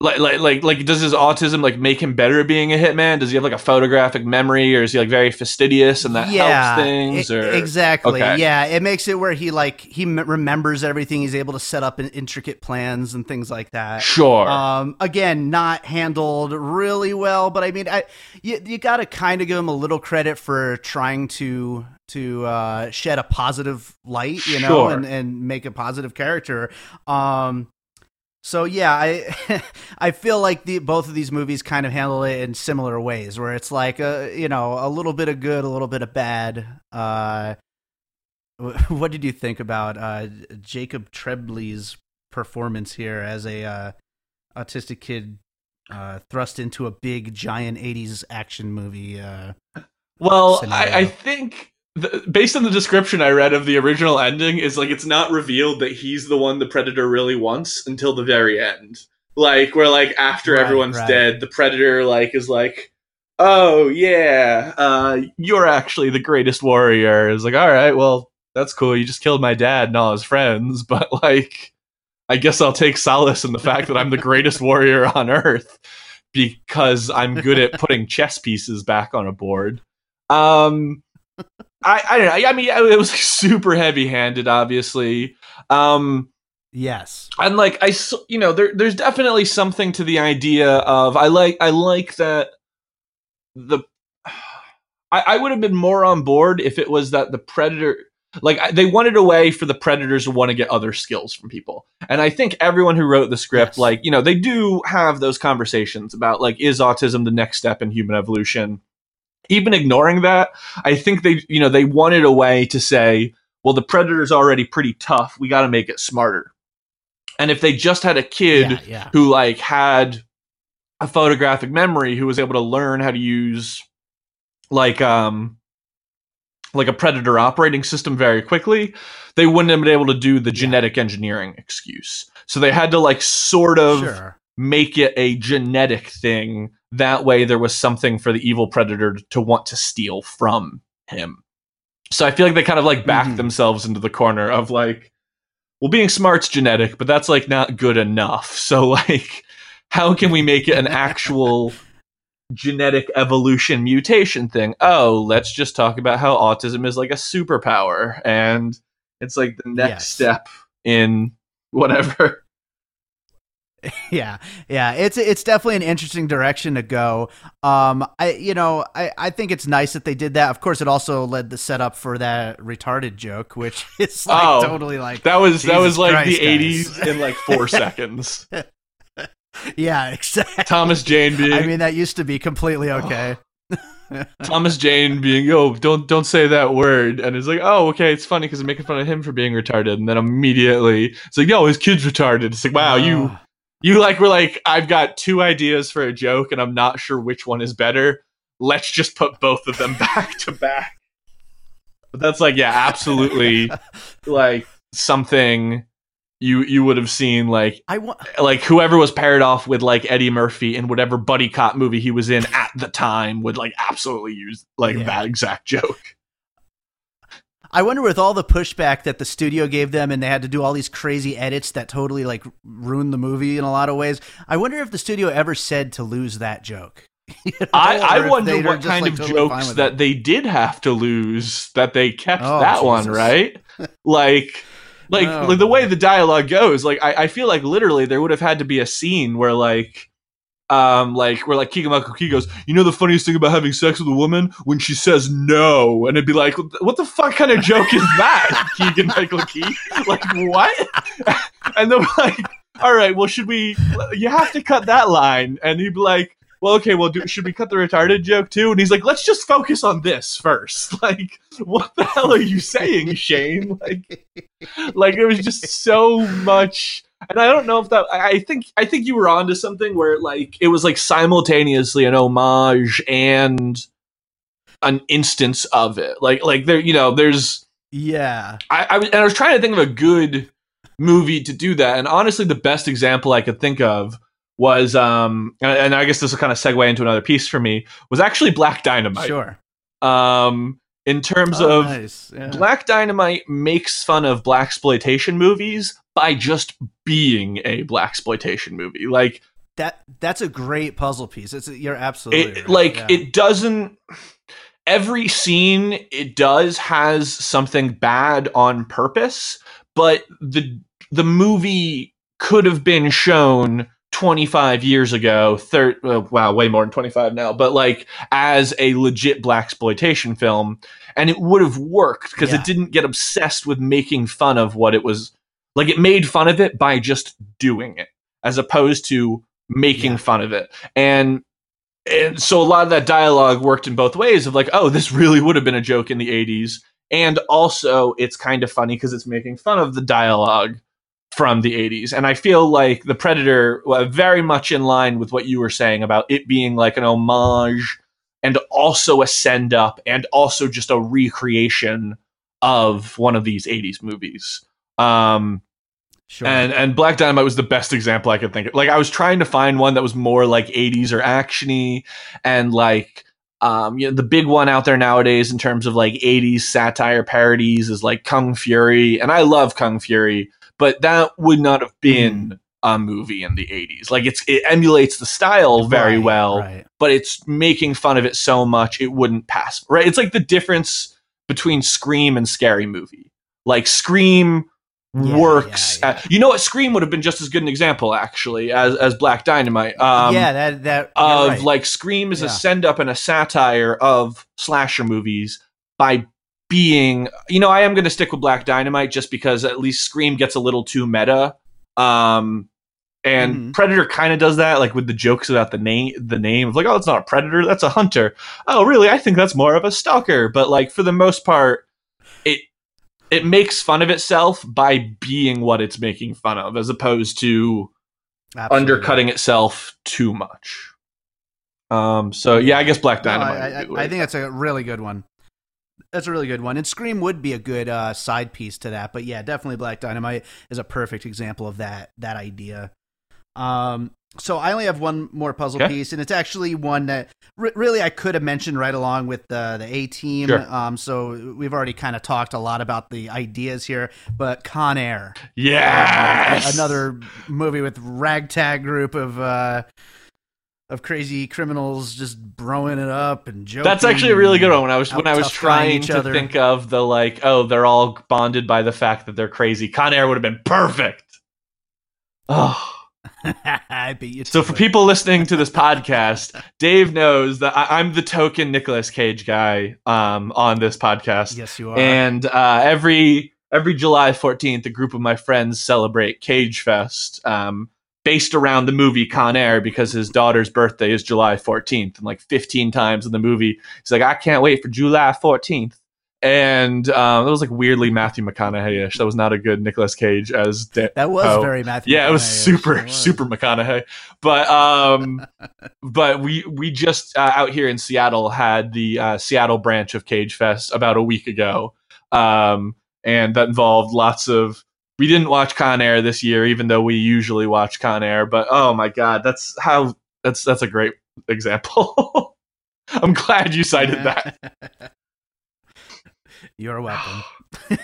Speaker 2: like, like like like does his autism like make him better at being a hitman? Does he have like a photographic memory, or is he like very fastidious and that
Speaker 1: yeah,
Speaker 2: helps things? Or
Speaker 1: exactly.
Speaker 2: Okay.
Speaker 1: Yeah, it makes it where he like he m- remembers everything. He's able to set up in- intricate plans and things like that.
Speaker 2: sure,
Speaker 1: Um, again, not handled really well, but I mean, I you, you got to kind of give him a little credit for trying to to uh, shed a positive light, you know,
Speaker 2: Sure.
Speaker 1: and and make a positive character. Um, so yeah, I I feel like the both of these movies kind of handle it in similar ways, where it's like a you know a little bit of good, a little bit of bad. Uh, what did you think about uh, Jacob Tremblay's performance here as a uh, autistic kid uh, thrust into a big giant '80s action movie? Uh,
Speaker 2: Well, I. I think the, based on the description I read of the original ending, is like it's not revealed that he's the one the predator really wants until the very end. Like where like after
Speaker 1: Right,
Speaker 2: everyone's
Speaker 1: right.
Speaker 2: dead, the predator like is like, "Oh yeah, uh, you're actually the greatest warrior." Is like, "All right, well that's cool. You just killed my dad and all his friends, but like." I guess I'll take solace in the fact that I'm the greatest warrior on earth because I'm good at putting chess pieces back on a board. Um, I, I don't know. I mean, it was super heavy handed, obviously. Um,
Speaker 1: yes,
Speaker 2: and like I, you know, there, there's definitely something to the idea of I like, I like that the, I, I would have been more on board if it was that the predator, like they wanted a way for the predators to want to get other skills from people, and I think everyone who wrote the script,
Speaker 1: Yes.
Speaker 2: like you know, they do have those conversations about like is autism the next step in human evolution. Even ignoring that, I think they, you know, they wanted a way to say, well, the predator's already pretty tough. We got to make it smarter. And if they just had a kid
Speaker 1: yeah, yeah,
Speaker 2: who like had a photographic memory who was able to learn how to use like um like a predator operating system very quickly they wouldn't have been able to do the
Speaker 1: Yeah.
Speaker 2: genetic engineering excuse so they had to like sort of
Speaker 1: sure.
Speaker 2: make it a genetic thing that way there was something for the evil predator to want to steal from him so i feel like they kind of like backed
Speaker 1: Mhm.
Speaker 2: themselves into the corner of like well being smart's genetic but that's like not good enough so like how can we make it an actual genetic evolution mutation thing oh let's just talk about how autism is like a superpower and it's like the next
Speaker 1: Yes.
Speaker 2: step in whatever
Speaker 1: yeah yeah it's it's definitely an interesting direction to go. Um i you know i i think it's nice that they did that. Of course it also led the setup for that retarded joke which is like
Speaker 2: Oh,
Speaker 1: totally like
Speaker 2: That was that was like
Speaker 1: Christ,
Speaker 2: the. '80s in like four seconds.
Speaker 1: yeah exactly.
Speaker 2: Thomas Jane being
Speaker 1: i mean that used to be completely okay.
Speaker 2: Thomas Jane being yo don't don't say that word. And it's like oh okay it's funny because I'm making fun of him for being retarded. And then immediately it's like yo his kid's retarded. It's like wow you
Speaker 1: Oh,
Speaker 2: you like were like I've got two ideas for a joke and I'm not sure which one is better let's just put both of them back to back but that's like yeah absolutely like something you you would have seen like
Speaker 1: I want
Speaker 2: like whoever was paired off with like Eddie Murphy in whatever buddy cop movie he was in at the time would like absolutely use like
Speaker 1: Yeah.
Speaker 2: that exact joke.
Speaker 1: I wonder with all the pushback that the studio gave them and they had to do all these crazy edits that totally like ruined the movie in a lot of ways. I wonder if the studio ever said to lose that joke. You know,
Speaker 2: I, I wonder what kind
Speaker 1: like,
Speaker 2: of
Speaker 1: totally
Speaker 2: jokes that
Speaker 1: it.
Speaker 2: they did have to lose that they kept
Speaker 1: Oh,
Speaker 2: that one, right? Like like
Speaker 1: Oh,
Speaker 2: like the way the dialogue goes, like I, I feel like literally there would have had to be a scene where like um like where like Keegan Michael Key goes, you know the funniest thing about having sex with a woman when she says no, and it'd be like, what the fuck kind of joke is that, Keegan Michael Key? Like what? and they're like, all right, well should we? You have to cut that line, and he'd be like. Well, okay. Well, do, should we cut the retarded joke too? And he's like, "Let's just focus on this first. Like, what the hell are you saying, Shane? Like, like it was just so much and i don't know if that i think i think you were onto something where like it was like simultaneously an homage and an instance of it like like there you know there's
Speaker 1: Yeah.
Speaker 2: i i was, and i was trying to think of a good movie to do that and honestly the best example i could think of was um and, and i guess this will kind of segue into another piece for me was actually black dynamite
Speaker 1: Sure.
Speaker 2: um in terms
Speaker 1: Oh,
Speaker 2: of
Speaker 1: nice. Yeah.
Speaker 2: Black Dynamite makes fun of black exploitation movies by just being a black exploitation movie. Like
Speaker 1: that that's a great puzzle piece. It's you're absolutely
Speaker 2: it
Speaker 1: right.
Speaker 2: like
Speaker 1: Yeah.
Speaker 2: it doesn't every scene it does has something bad on purpose, but the the movie could have been shown 25 years ago, thir- uh, wow, way more than 25 now, but like as a legit black exploitation film and it would have worked because
Speaker 1: Yeah.
Speaker 2: it didn't get obsessed with making fun of what it was like it made fun of it by just doing it as opposed to making
Speaker 1: Yeah.
Speaker 2: fun of it and and so a lot of that dialogue worked in both ways of like oh this really would have been a joke in the 80s and also it's kind of funny because it's making fun of the dialogue from the 80s and i feel like the predator uh, very much in line with what you were saying about it being like an homage and also a send up and also just a recreation of one of these 80s movies um
Speaker 1: sure.
Speaker 2: and and Black Dynamite was the best example I could think of. Like I was trying to find one that was more like 80s or actiony and like um you know the big one out there nowadays in terms of like 80s satire parodies is like Kung Fury and I love Kung Fury, but that would not have been a movie in the 80s. Like it's it emulates the style very
Speaker 1: Right,
Speaker 2: well,
Speaker 1: Right.
Speaker 2: but it's making fun of it so much it wouldn't pass. Right? It's like the difference between Scream and Scary Movie. Like Scream
Speaker 1: Yeah,
Speaker 2: works.
Speaker 1: yeah,
Speaker 2: uh, you know what? Scream would have been just as good an example, actually, as as Black Dynamite. Um,
Speaker 1: yeah, that that
Speaker 2: Of
Speaker 1: right.
Speaker 2: like Scream is
Speaker 1: Yeah.
Speaker 2: a send up and a satire of slasher movies by being. You know, I am going to stick with Black Dynamite just because at least Scream gets a little too meta. Um, and
Speaker 1: Mhm.
Speaker 2: Predator kind of does that, like with the jokes about the name, the name of like, oh, it's not a predator, that's a hunter. Oh, really? I think that's more of a stalker. But like for the most part, it it makes fun of itself by being what it's making fun of, as opposed to
Speaker 1: Absolutely.
Speaker 2: undercutting itself too much. Um. So yeah, I guess Black
Speaker 1: No,
Speaker 2: Dynamite.
Speaker 1: I, I, I think that's a really good one. That's a really good one. And Scream would be a good uh, side piece to that. But yeah, definitely Black Dynamite is a perfect example of that that idea. Um, so I only have one more puzzle
Speaker 2: Okay.
Speaker 1: piece, and it's actually one that re- really I could have mentioned right along with the the A team.
Speaker 2: Sure.
Speaker 1: Um, so we've already kind of talked a lot about the ideas here, but Con Air,
Speaker 2: Yes.
Speaker 1: another movie with ragtag group of uh, of crazy criminals just broing it up and joking.
Speaker 2: That's actually a really good one. When I was when I was trying to
Speaker 1: other.
Speaker 2: think of the like, oh, they're all bonded by the fact that they're crazy. Con Air would have been perfect. Oh.
Speaker 1: I beat you.
Speaker 2: So for
Speaker 1: it.
Speaker 2: people listening to this podcast, Dave knows that I, I'm the token Nicolas Cage guy um, on this podcast.
Speaker 1: yes, you are.
Speaker 2: And uh, every every July 14th, a group of my friends celebrate Cage Fest, um, based around the movie Con Air because his daughter's birthday is July 14th, and like 15 times in the movie, he's like, "I can't wait for July 14th." And um, it was like weirdly Matthew McConaughey-ish. That was not a good Nicolas Cage as Da-
Speaker 1: that was
Speaker 2: oh.
Speaker 1: very Matthew.
Speaker 2: yeah, it was super
Speaker 1: It was.
Speaker 2: super McConaughey. But um, but we we just uh, out here in Seattle had the uh, Seattle branch of Cage Fest about a week ago, um, and that involved lots of we didn't watch Con Air this year, even though we usually watch Con Air. But oh my god, that's how that's that's a great example. I'm glad you cited that.
Speaker 1: You're welcome.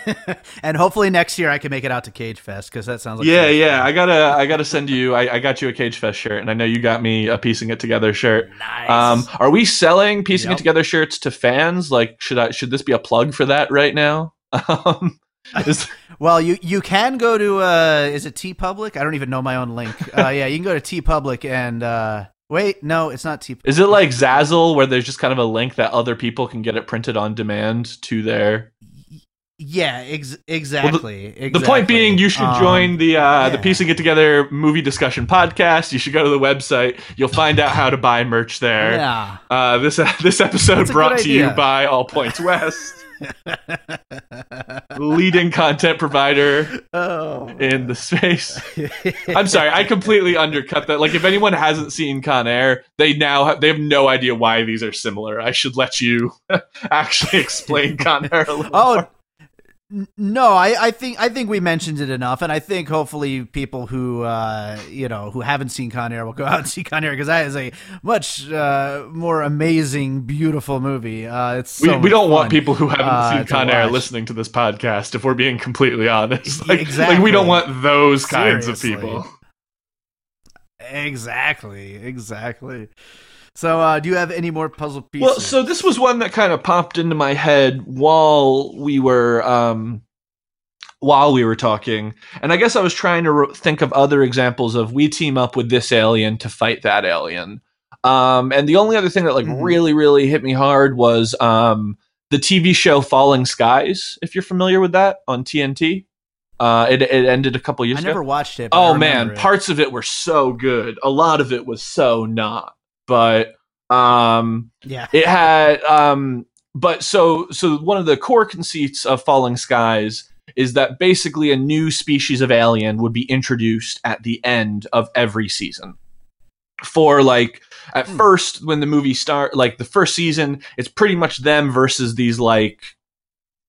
Speaker 1: and hopefully next year I can make it out to Cage Fest because that sounds like
Speaker 2: yeah,
Speaker 1: fun.
Speaker 2: yeah. I gotta I gotta send you. I, I got you a Cage Fest shirt, and I know you got me a piecing it together shirt.
Speaker 1: Nice.
Speaker 2: Um, are we selling piecing
Speaker 1: Yep.
Speaker 2: it together shirts to fans? Like, should I should this be a plug for that right now? Um,
Speaker 1: well, you you can go to uh, is it TeePublic? I don't even know my own link. Uh, yeah, you can go to TeePublic and uh, wait, no, it's not T.
Speaker 2: Is it like Zazzle, where there's just kind of a link that other people can get it printed on demand to their?
Speaker 1: Yeah, ex- exactly,
Speaker 2: The point being, you should
Speaker 1: Um,
Speaker 2: join the uh, the
Speaker 1: yeah.
Speaker 2: piecing it together movie discussion podcast. You should go to the website. You'll find out how to buy merch there.
Speaker 1: Yeah.
Speaker 2: Uh, this this episode
Speaker 1: That's
Speaker 2: brought to you by All Points West, leading content provider
Speaker 1: oh.
Speaker 2: in the space. I'm sorry, I completely undercut that. Like, if anyone hasn't seen Con Air, they now have, they have no idea why these are similar. I should let you actually explain Con Air a little
Speaker 1: Oh
Speaker 2: more.
Speaker 1: No, I, I think I think we mentioned it enough, and I think hopefully people who uh, you know who haven't seen Con Air will go out and see Con Air because that is a much uh, more amazing, beautiful movie. Uh, it's
Speaker 2: We,
Speaker 1: so
Speaker 2: we don't want people who haven't
Speaker 1: uh,
Speaker 2: seen Con Air
Speaker 1: watch.
Speaker 2: listening to this podcast. If we're being completely honest, like,
Speaker 1: Exactly.
Speaker 2: like we don't want those kinds of people.
Speaker 1: Exactly, exactly. So, uh, do you have any more puzzle pieces?
Speaker 2: Well, so this was one that kind of popped into my head while we were um, while we were talking, and I guess I was trying to re- think of other examples of we team up with this alien to fight that alien. Um, and the only other thing that like
Speaker 1: Mhm.
Speaker 2: really really hit me hard was um, the TV show Falling Skies. If you're familiar with that on TNT, uh, it it ended a couple years
Speaker 1: I
Speaker 2: ago.
Speaker 1: never watched it. but
Speaker 2: Oh man,
Speaker 1: it.
Speaker 2: parts of it were so good. A lot of it was so not. But um
Speaker 1: yeah,
Speaker 2: it had um but so so one of the core conceits of falling skies is that basically a new species of alien would be introduced at the end of every season. For like at
Speaker 1: Hmm.
Speaker 2: first when the movie start like the first season it's pretty much them versus these like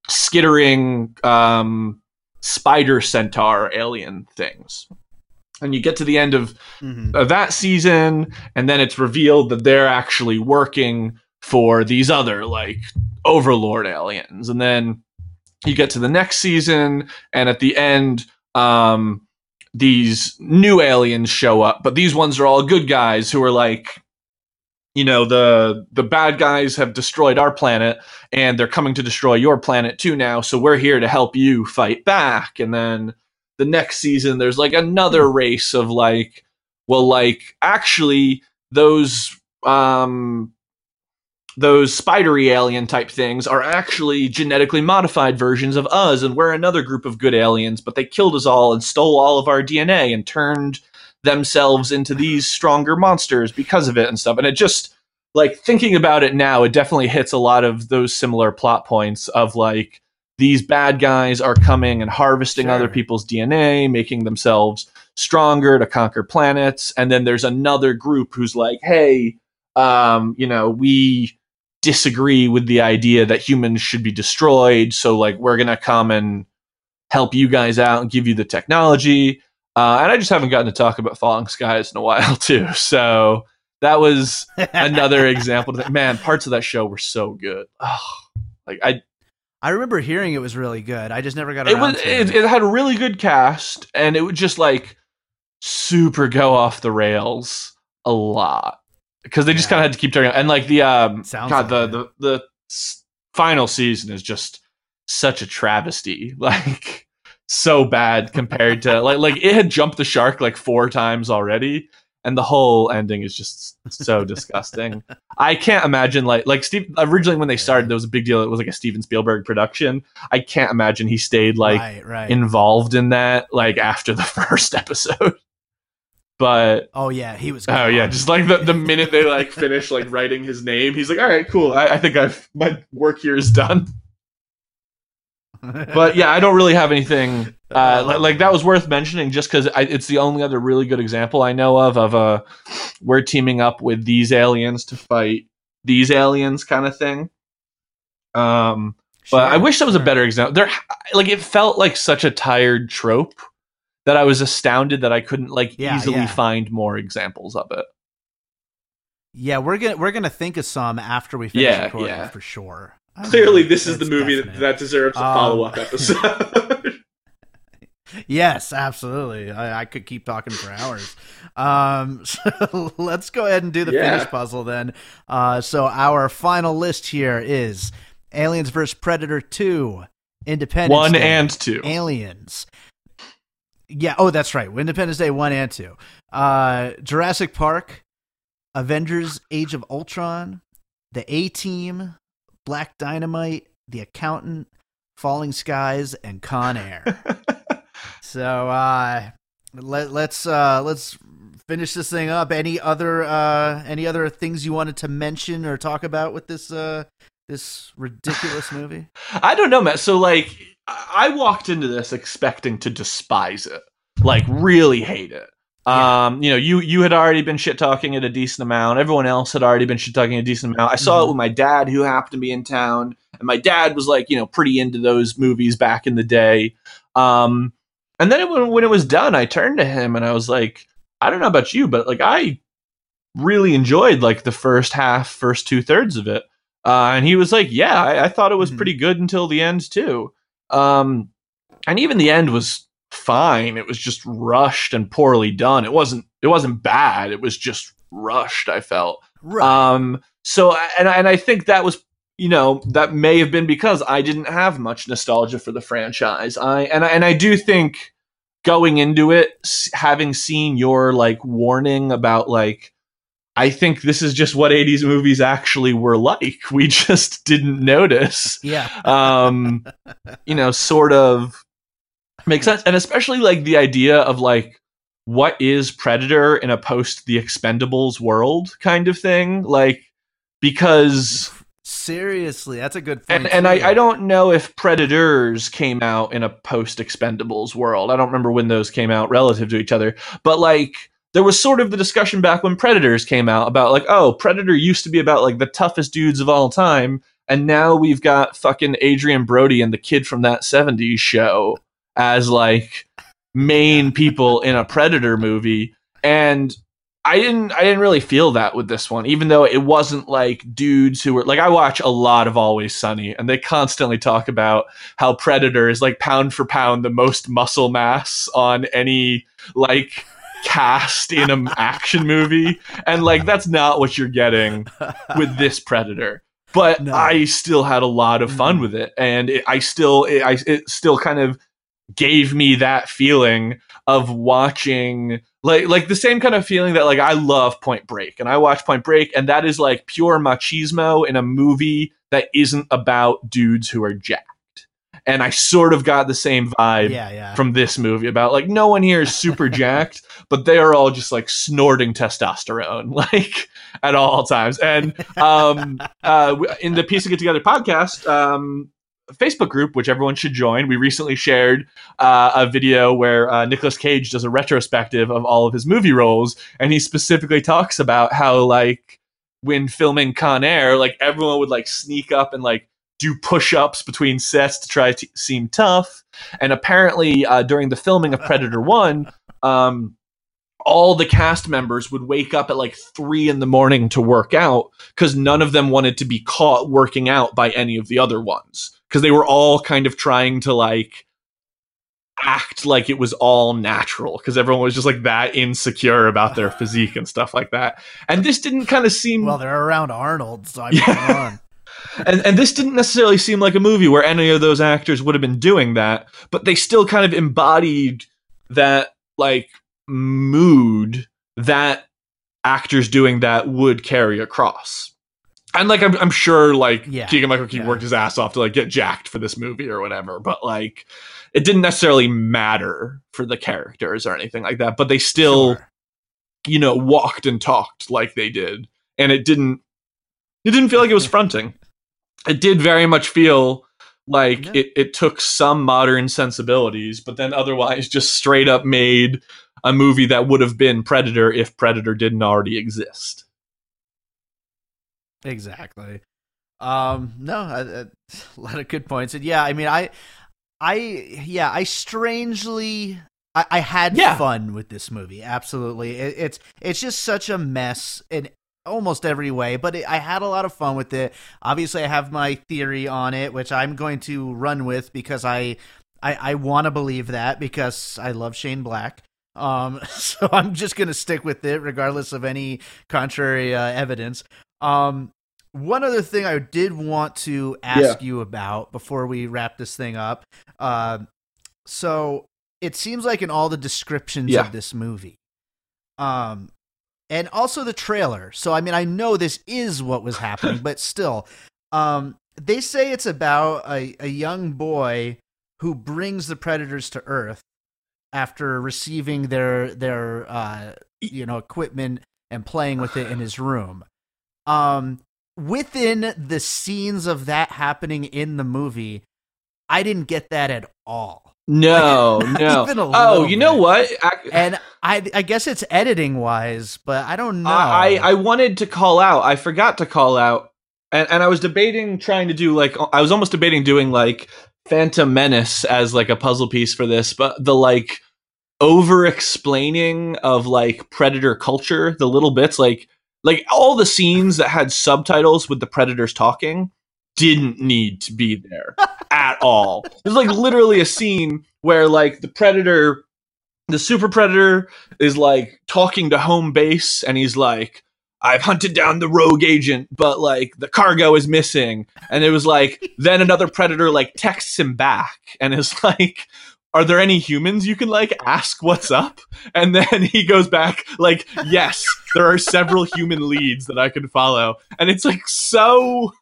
Speaker 2: skittering um spider centaur alien things and you get to the end of
Speaker 1: Mhm.
Speaker 2: of that season, and then it's revealed that they're actually working for these other like overlord aliens, and then you get to the next season, and at the end, um, these new aliens show up, but these ones are all good guys who are like, you know, the the bad guys have destroyed our planet, and they're coming to destroy your planet too now, so we're here to help you fight back, and then the next season there's like another race of like well like actually those um those spidery alien type things are actually genetically modified versions of us and we're another group of good aliens but they killed us all and stole all of our dna and turned themselves into these stronger monsters because of it and stuff. And it just like thinking about it now it definitely hits a lot of those similar plot points of like these bad guys are coming and harvesting
Speaker 1: Sure.
Speaker 2: other people's dna making themselves stronger to conquer planets. And then there's another group who's like hey um you know we disagree with the idea that humans should be destroyed. So like we're gonna come and help you guys out and give you the technology. Uh, and i just haven't gotten to talk about falling skies in a while too. So that was another example man parts of that show were so good. Oh, like i
Speaker 1: I remember hearing it was really good. I just never got
Speaker 2: it
Speaker 1: around
Speaker 2: was
Speaker 1: to
Speaker 2: it, it had a really good cast and it would just like super go off the rails a lot because they just
Speaker 1: Yeah.
Speaker 2: kind of had to keep turning and like the um
Speaker 1: Sounds
Speaker 2: god the,
Speaker 1: like
Speaker 2: the the s- final season is just such a travesty like so bad compared to like like it had jumped the shark like four times already and the whole ending is just so disgusting. I can't imagine like like steve originally when they started there was a big deal. It was like a steven spielberg production. I can't imagine he stayed like
Speaker 1: right, right.
Speaker 2: involved in that like after the first episode. But
Speaker 1: oh yeah, he was.
Speaker 2: oh yeah just like the, the minute they like finish like writing his name he's like all right cool. I, I think i've my work here is done. But yeah i don't really have anything uh, li- like that was worth mentioning just because it's the only other really good example i know of of uh we're teaming up with these aliens to fight these aliens kind of thing um but I wish that was a better example. There, like, it felt like such a tired trope that I was astounded that I couldn't like
Speaker 1: Yeah,
Speaker 2: easily
Speaker 1: yeah.
Speaker 2: find more examples of it.
Speaker 1: Yeah, we're gonna we're gonna think of some after we finish
Speaker 2: Yeah,
Speaker 1: recording
Speaker 2: yeah.
Speaker 1: for sure. I
Speaker 2: Clearly,
Speaker 1: mean,
Speaker 2: this is the
Speaker 1: it's
Speaker 2: movie that, that deserves a
Speaker 1: Um,
Speaker 2: follow up episode.
Speaker 1: Yes, absolutely. I, I could keep talking for hours. Um, so let's go ahead and do the
Speaker 2: Yeah.
Speaker 1: finish puzzle then. Uh, so our final list here is Aliens vs Predator Two, Independence
Speaker 2: One
Speaker 1: Day,
Speaker 2: and two.
Speaker 1: Aliens. Yeah. Oh, that's right. Independence Day one and two. Uh, Jurassic Park, Avengers: Age of Ultron, The A Team, Black Dynamite, The Accountant, Falling Skies, and Con Air. So uh let let's uh let's finish this thing up. Any other uh any other things you wanted to mention or talk about with this uh this ridiculous movie?
Speaker 2: I don't know, Matt. So like, I walked into this expecting to despise it, like really hate it.
Speaker 1: Yeah.
Speaker 2: Um, you know, you you had already been shit talking it a decent amount. Everyone else had already been shit talking a decent amount. I saw
Speaker 1: Mhm.
Speaker 2: it with my dad, who happened to be in town, and my dad was like, you know, pretty into those movies back in the day. Um, and then when when it was done, I turned to him and I was like, I don't know about you, but like I really enjoyed like the first half, first two thirds of it. Uh, and he was like, "Yeah, I, I thought it was
Speaker 1: Mhm.
Speaker 2: pretty good until the end too." Um, and even the end was fine. It was just rushed and poorly done. It wasn't. It wasn't bad. It was just rushed. I felt.
Speaker 1: Right.
Speaker 2: Um, so and and I think that was you know that may have been because I didn't have much nostalgia for the franchise. I and I, and I do think going into it, having seen your like warning about like. I think this is just what 80s movies actually were like. We just didn't notice
Speaker 1: yeah.
Speaker 2: um you know sort of makes sense and especially like the idea of like what is predator in a post the expendables world kind of thing like because
Speaker 1: Seriously, that's a good point.
Speaker 2: and, and. I, I don't know if predators came out in a post expendables world i don't remember when those came out relative to each other but like there was sort of the discussion back when predators came out about like oh predator used to be about like the toughest dudes of all time and now we've got fucking adrien brody and the kid from that 70s show as like main people in a predator movie and I didn't I didn't really feel that with this one, even though it wasn't like dudes who were like I watch a lot of Always Sunny and they constantly talk about how Predator is like pound for pound the most muscle mass on any like cast in an action movie. And like that's not what you're getting with this Predator. But
Speaker 1: No.
Speaker 2: I still had a lot of fun
Speaker 1: Mhm.
Speaker 2: with it, and it, I still, it, I, it still kind of gave me that feeling of watching, like, like the same kind of feeling that like I love Point Break, and I watch Point Break, and that is like pure machismo in a movie that isn't about dudes who are jacked, and I sort of got the same vibe
Speaker 1: yeah, yeah.
Speaker 2: from this movie about like no one here is super jacked, but they are all just like snorting testosterone like at all times. And um, uh, in the Piecing get Together podcast um, Facebook group, which everyone should join, we recently shared uh, a video where uh, Nicolas Cage does a retrospective of all of his movie roles, and he specifically talks about how like when filming Con Air, like everyone would like sneak up and like do push-ups between sets to try to seem tough. And apparently uh, during the filming of predator 1 um, all the cast members would wake up at like three in the morning to work out because none of them wanted to be caught working out by any of the other ones because they were all kind of trying to like act like it was all natural because everyone was just like that insecure about their physique and stuff like that and this didn't kind of seem
Speaker 1: well, they're around Arnold, so I mean,
Speaker 2: Yeah.
Speaker 1: on.
Speaker 2: and and this didn't necessarily seem like a movie where any of those actors would have been doing that, but they still kind of embodied that like mood that actors doing that would carry across. And like I'm, I'm sure like
Speaker 1: Yeah,
Speaker 2: Keegan Michael Key
Speaker 1: yeah.
Speaker 2: worked his ass off to like get jacked for this movie or whatever, but like it didn't necessarily matter for the characters or anything like that. But they still
Speaker 1: Sure.
Speaker 2: you know walked and talked like they did and it didn't it didn't feel like it was fronting it did very much feel like
Speaker 1: Yeah.
Speaker 2: it, it took some modern sensibilities but then otherwise just straight up made a movie that would have been predator if predator didn't already exist
Speaker 1: Exactly. Um, no, a lot of good points, and yeah, I mean, I, I, yeah, I strangely, I, I had
Speaker 2: Yeah.
Speaker 1: fun with this movie. Absolutely, it, it's it's just such a mess in almost every way, but it, I had a lot of fun with it. Obviously, I have my theory on it, which I'm going to run with because I, I, I want to believe that because I love Shane Black. Um, so I'm just gonna stick with it regardless of any contrary uh, evidence. Um, one other thing I did want to ask you about before we wrap this thing up. Uh, so it seems like in all the descriptions
Speaker 2: Yeah.
Speaker 1: of this movie, um, and also the trailer. So I mean, I know this is what was happening, but still, um, they say it's about a, a young boy who brings the predators to Earth after receiving their their uh, you know equipment and playing with it in his room. Um, within the scenes of that happening in the movie, I didn't get that at all.
Speaker 2: No,
Speaker 1: Not
Speaker 2: no. Oh, you know
Speaker 1: bit.
Speaker 2: what? I,
Speaker 1: And I I guess it's editing wise, but I don't know.
Speaker 2: I I wanted to call out. I forgot to call out, and and I was debating trying to do like I was almost debating doing like Phantom Menace as like a puzzle piece for this, but the like over explaining of like predator culture, the little bits like like all the scenes that had subtitles with the predators talking didn't need to be there at all. There's like literally a scene where like the predator the super predator is like talking to home base and he's like I've hunted down the rogue agent, but like the cargo is missing. And it was like, then another predator like texts him back and is like, Are there any humans you can like ask what's up? And then he goes back, like, Yes, there are several human leads that I can follow. And it's like so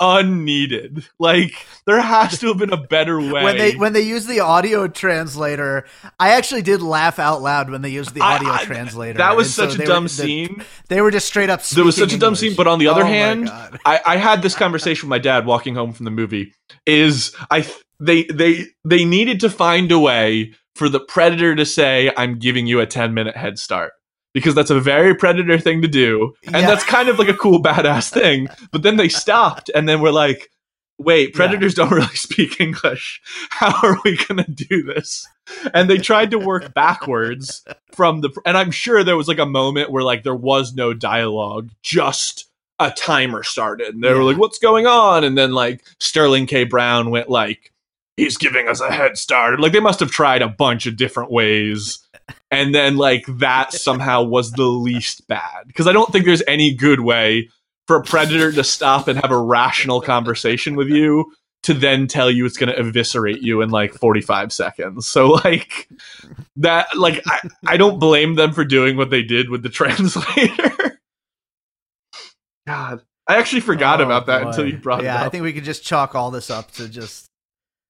Speaker 2: unneeded. Like, there has to have been a better way.
Speaker 1: when they when they use the audio translator, I actually did laugh out loud when they used the audio
Speaker 2: I-
Speaker 1: translator.
Speaker 2: that was
Speaker 1: And so
Speaker 2: such a dumb
Speaker 1: were, the-
Speaker 2: scene.
Speaker 1: They were just straight up.
Speaker 2: There was such a dumb scene, but on the other
Speaker 1: Oh
Speaker 2: hand, I, I had this conversation with my dad walking home from the movie. Is I they they they needed to find a way for the predator to say, "I'm giving you a 10 minute head start." Because that's a very predator thing to do, and
Speaker 1: Yeah.
Speaker 2: that's kind of like a cool badass thing. But then they stopped, and then we're like, "Wait, predators don't really speak English. How are we gonna do this?" And they tried to work backwards from the, and I'm sure there was like a moment where like there was no dialogue, just a timer started. And they were like, "What's going on?" And then like Sterling K. Brown went like, "He's giving us a head start." Like they must have tried a bunch of different ways, and then like that somehow was the least bad because I don't think there's any good way for a predator to stop and have a rational conversation with you to then tell you it's going to eviscerate you in like 45 seconds. So like that like I, I don't blame them for doing what they did with the translator. God, I actually forgot
Speaker 1: Oh,
Speaker 2: about that
Speaker 1: boy.
Speaker 2: until you brought
Speaker 1: yeah,
Speaker 2: it up.
Speaker 1: Yeah, I think we could just chalk all this up to just.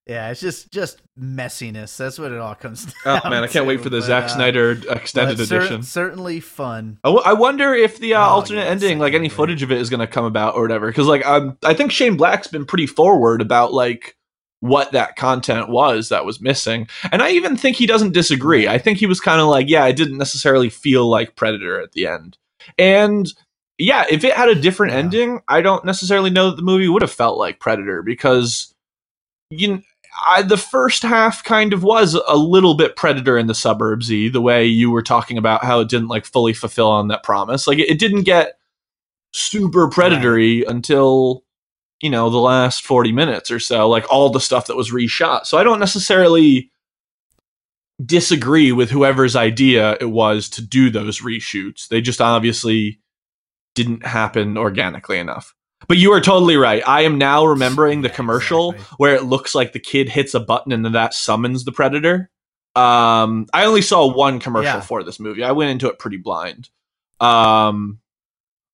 Speaker 1: Yeah, it's just just messiness. That's what it all comes down
Speaker 2: oh man, I can't wait for the
Speaker 1: but,
Speaker 2: Zack
Speaker 1: uh,
Speaker 2: Snyder extended
Speaker 1: cer-
Speaker 2: edition.
Speaker 1: certainly fun.
Speaker 2: I, w- I wonder if the uh,
Speaker 1: Oh,
Speaker 2: alternate
Speaker 1: yeah,
Speaker 2: ending, like any footage of it, is going to come about or whatever. Because like um, I think Shane Black's been pretty forward about like what that content was that was missing, and I even think he doesn't disagree. I think he was kind of like, yeah, I didn't necessarily feel like Predator at the end, and yeah, if it had a different
Speaker 1: Yeah.
Speaker 2: ending, I don't necessarily know that the movie would have felt like Predator because you. I, the first half kind of was a little bit predator in the suburbsy, the way you were talking about how it didn't like fully fulfill on that promise. Like it, it didn't get super predatory until you know the last 40 minutes or so like all the stuff that was reshot. So i don't necessarily disagree with whoever's idea it was to do those reshoots. They just obviously didn't happen organically enough but you are totally right i am now remembering the commercial
Speaker 1: exactly.
Speaker 2: where it looks like the kid hits a button and then that summons the predator um i only saw one commercial
Speaker 1: Yeah.
Speaker 2: for this movie i went into it pretty blind um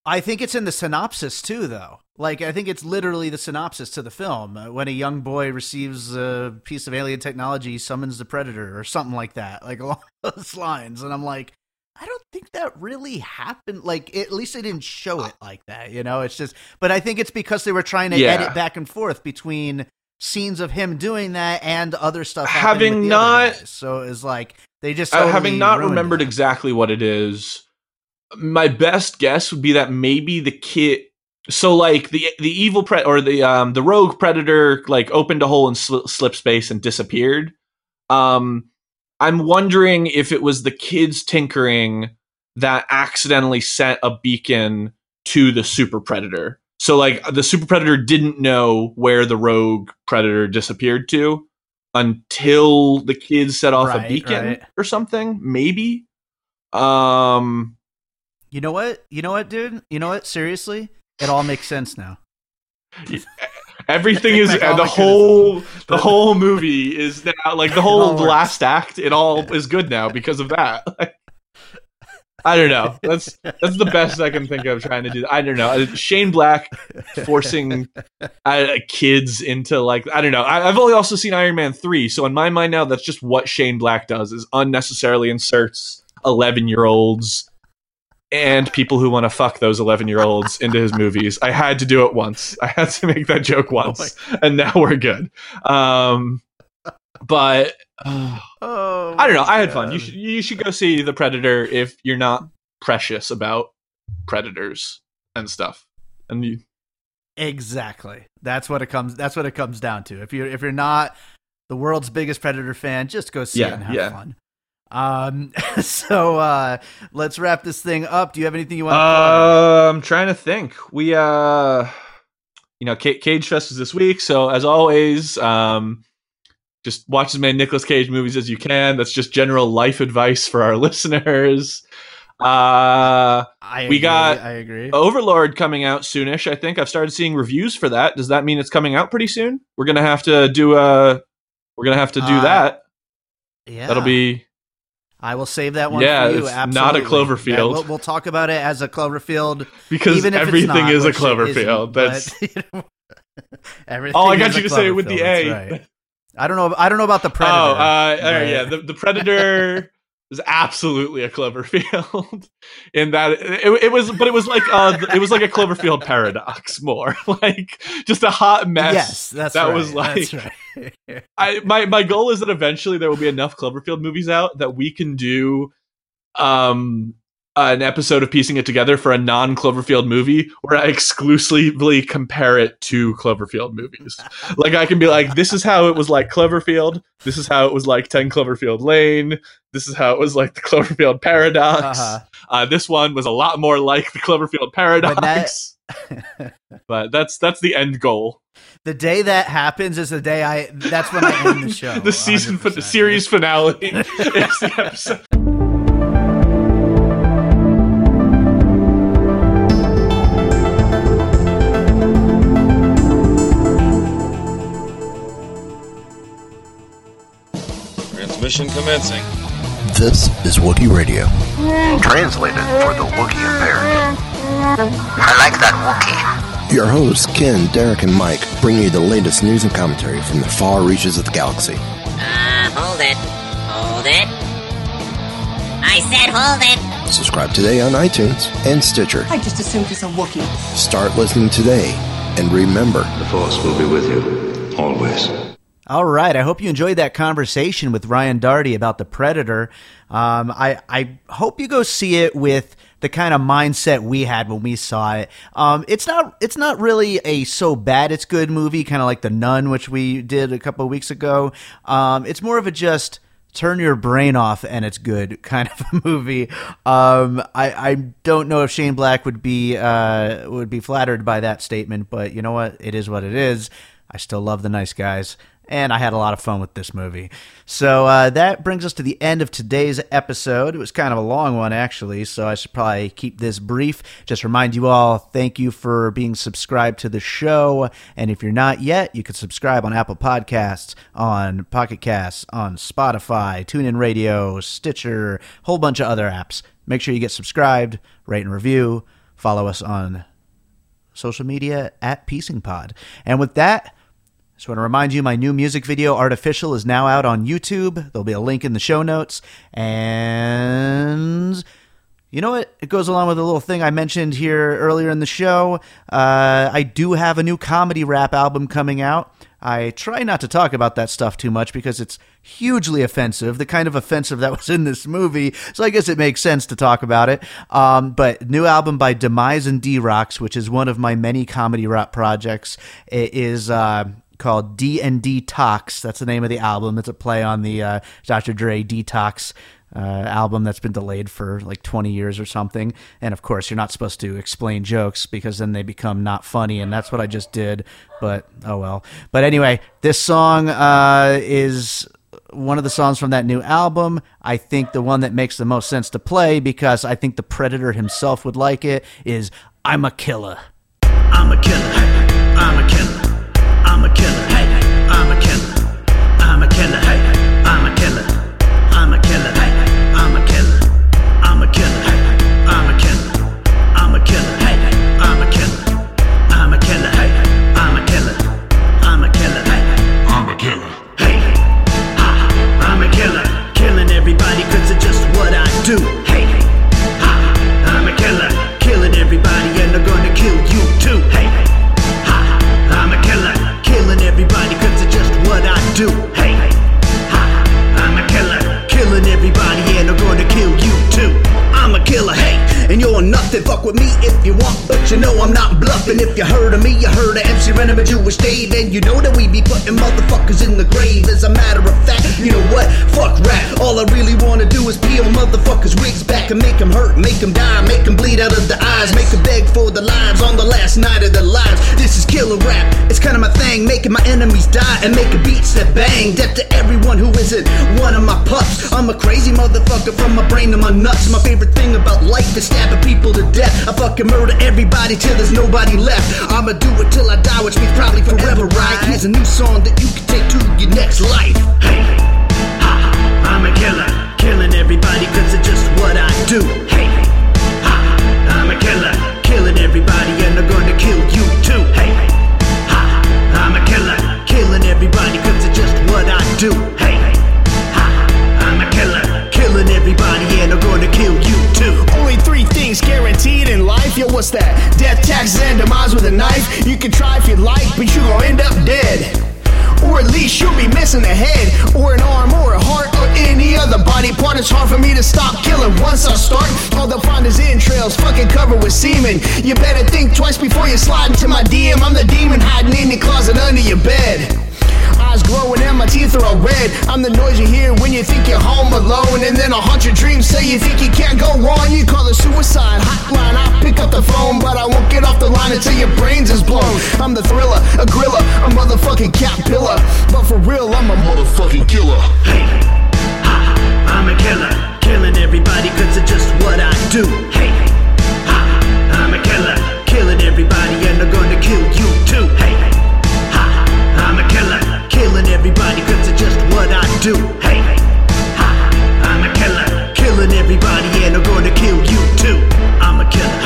Speaker 1: I think it's in the synopsis too, though. Like, I think it's literally the synopsis to the film. Uh, when a young boy receives a piece of alien technology, he summons the predator, or something like that, like along those lines. And I'm like, I don't think that really happened. Like, at least they didn't show it like that. You know, it's just. But I think it's because they were trying to
Speaker 2: Yeah.
Speaker 1: edit back and forth between scenes of him doing that and other stuff. happening
Speaker 2: Having not-
Speaker 1: so it's like they just
Speaker 2: Uh,
Speaker 1: totally
Speaker 2: having not remembered
Speaker 1: that.
Speaker 2: exactly what it is, my best guess would be that maybe the kid so like the the evil pre or the um the rogue predator like opened a hole in sl- slip space and disappeared. Um, I'm wondering if it was the kids tinkering that accidentally sent a beacon to the super predator. So like the super predator didn't know where the rogue predator disappeared to until the kids set off
Speaker 1: Right,
Speaker 2: a beacon
Speaker 1: right.
Speaker 2: or something, maybe. Um
Speaker 1: You know what? You know what, dude? You know what? Seriously, it all makes sense now.
Speaker 2: everything is
Speaker 1: all
Speaker 2: the whole the whole movie is now like the whole last act it all is good now because of that. Like, i don't know. That's that's the best i can think of trying to do i don't know. Uh, shane black forcing uh, kids into like i don't know. I, i've only also seen iron man 3 so in my mind now that's just what shane black does is unnecessarily inserts 11 year olds and people who want to fuck those 11 year olds into his movies i had to do it once i had to make that joke once and now we're good um but uh,
Speaker 1: Oh,
Speaker 2: I don't know. I had fun. You should you should go see the Predator if you're not precious about predators and stuff. And you
Speaker 1: Exactly. That's what it comes. That's what it comes down to. If you're if you're not the world's biggest Predator fan, just go see it and have
Speaker 2: yeah.
Speaker 1: fun. Um. So uh, let's wrap this thing up. Do you have anything you want? to
Speaker 2: uh, I'm trying to think. We uh you know, C- Cage Fest is this week, so as always, um just watch as many Nicolas Cage movies as you can. That's just general life advice for our listeners. Uh
Speaker 1: I
Speaker 2: we got-
Speaker 1: I agree.
Speaker 2: Overlord coming out soonish. I think I've started seeing reviews for that. Does that mean it's coming out pretty soon? We're gonna have to do a. We're gonna have to do
Speaker 1: Uh,
Speaker 2: that.
Speaker 1: yeah,
Speaker 2: That'll be.
Speaker 1: I will save that one.
Speaker 2: Yeah,
Speaker 1: for you.
Speaker 2: it's not a Cloverfield.
Speaker 1: Yeah, we'll, we'll talk about it as a Cloverfield,
Speaker 2: Because
Speaker 1: even if it's
Speaker 2: everything
Speaker 1: not,
Speaker 2: is a Cloverfield. That's.
Speaker 1: but, you know, everything.
Speaker 2: Oh, I got you to say it with the A.
Speaker 1: right. I don't know. I don't know about the Predator.
Speaker 2: Oh, uh, all
Speaker 1: but-
Speaker 2: yeah. The, the Predator is absolutely a Cloverfield. In that, it, it was, but it was like, uh, it was like a Cloverfield paradox, more like just a hot mess.
Speaker 1: yes, that's
Speaker 2: that
Speaker 1: right,
Speaker 2: was
Speaker 1: that's
Speaker 2: like-
Speaker 1: right.
Speaker 2: I my my goal is that eventually there will be enough Cloverfield movies out that we can do um an episode of piecing it together for a non Cloverfield movie where I exclusively compare it to Cloverfield movies. like I can be like, this is how it was like Cloverfield. This is how it was like Ten Cloverfield Lane. This is how it was like the Cloverfield Paradox.
Speaker 1: Uh-huh.
Speaker 2: Uh, this one was a lot more like the Cloverfield Paradox. But, that's that's the end goal.
Speaker 1: the day that happens is the day I. That's when I end the show.
Speaker 2: the season, fin-
Speaker 1: 100%.
Speaker 2: series finale is the episode.
Speaker 3: Transmission commencing.
Speaker 4: This is Wookiee Radio.
Speaker 5: Translated for the Wookiee impaired. I like that Wookiee.
Speaker 4: Your hosts, Ken, Derek, and Mike, bring you the latest news and commentary from the far reaches of the galaxy.
Speaker 6: Uh, hold it. Hold it. I said hold it.
Speaker 4: Subscribe today on iTunes and Stitcher.
Speaker 7: I just assumed he's a Wookiee.
Speaker 4: Start listening today, and remember,
Speaker 8: The Force will be with you, always.
Speaker 1: All right. I hope you enjoyed that conversation with Ryan Darty about the Predator. Um, I I hope you go see it with the kind of mindset we had when we saw it. Um, it's not it's not really a so bad it's good movie, kind of like The Nun, which we did a couple weeks ago. Um, it's more of a just turn your brain off and it's good kind of a movie. Um, I, I don't know if Shane Black would be uh, would be flattered by that statement, but you know what? It is what it is. I still love the nice guys. And I had a lot of fun with this movie. So uh, that brings us to the end of today's episode. It was kind of a long one, actually, so I should probably keep this brief. Just remind you all thank you for being subscribed to the show. And if you're not yet, you can subscribe on Apple Podcasts, on Pocket Casts, on Spotify, TuneIn Radio, Stitcher, whole bunch of other apps. Make sure you get subscribed, rate and review, follow us on social media at Piecing Pod. And with that, just want to remind you my new music video, Artificial, is now out on YouTube. There'll be a link in the show notes. And
Speaker 9: You know what? It goes along with a little thing I mentioned here earlier in the show. Uh, I do have a new comedy rap album coming out. I try not to talk about that stuff too much because it's hugely offensive, the kind of offensive that was in this movie. So I guess it makes sense to talk about it. Um, but new album by Demise and D Rocks, which is one of my many comedy rap projects, it is. Uh, called D and D. That's the name of the album. It's a play on the uh, Dr. Dre Detox uh, album that's been delayed for like 20 years or something. And of course, you're not supposed to explain jokes because then they become not funny. And that's what I just did. But oh well. But anyway, this song uh, is one of the songs from that new album. I think the one that makes the most sense to play because I think the Predator himself would like it is I'm a Killer.
Speaker 1: I'm a killer. I'm a killer. Jewish Dave, and you know that we be putting motherfuckers in the grave. As a matter of fact, you know what? Fuck rap. All I really wanna do is peel motherfuckers' wigs back and make them hurt, make them die, make them bleed out of the eyes, make them beg for the lives on the last night of their lives. This is killer rap. It's kinda my thing, making my enemies die and making beats that bang. Death to everyone who isn't one of my pups. I'm a crazy motherfucker from my brain to my nuts. My favorite thing about life is stabbing people to death. I fucking murder everybody till there's nobody left. I'ma do it till I die, which means probably forever, right? Here's a new song that you can take to your next life. Hey, I'm a killer, killing everybody 'cause it's just what I do. Hey, ha, I'm a killer, killing everybody and they're gonna kill you too. Hey, ha, I'm a killer, killing everybody 'cause it's just what I do. Hey, ha, I'm a killer, killing everybody and they're gonna kill you too.
Speaker 10: Only three things guaranteed in life. Yo, what's that? Death, taxes, and demise with a knife. You can try if you like, but you gon' end up dead. Or at least you'll be missing a head, or an arm, or a heart, or any other body part. It's hard for me to stop killing once I start. All they'll find is entrails, fucking covered with semen. You better think twice before you slide into my DM. I'm the demon hiding in the closet under your bed. Eyes glowing and my teeth are all red. I'm the noise you hear when you think you're home alone. And then haunt your dreams, say you think you can't go on. You call the suicide hotline. I pick up the phone, but I won't get off the line until your brains is blown. I'm the thriller, a gorilla, a motherfucking cat pillar. But for real, I'm a motherfucking killer.
Speaker 1: Hey, ha, I'm a killer, killing everybody 'cause it's just what I do. Hey, ha, I'm a killer, killing everybody and I'm gonna kill you too. Hey, everybody 'cause it's just what I do. Hey, ha, I'm a killer, killing everybody and I'm gonna kill you too. I'm a killer,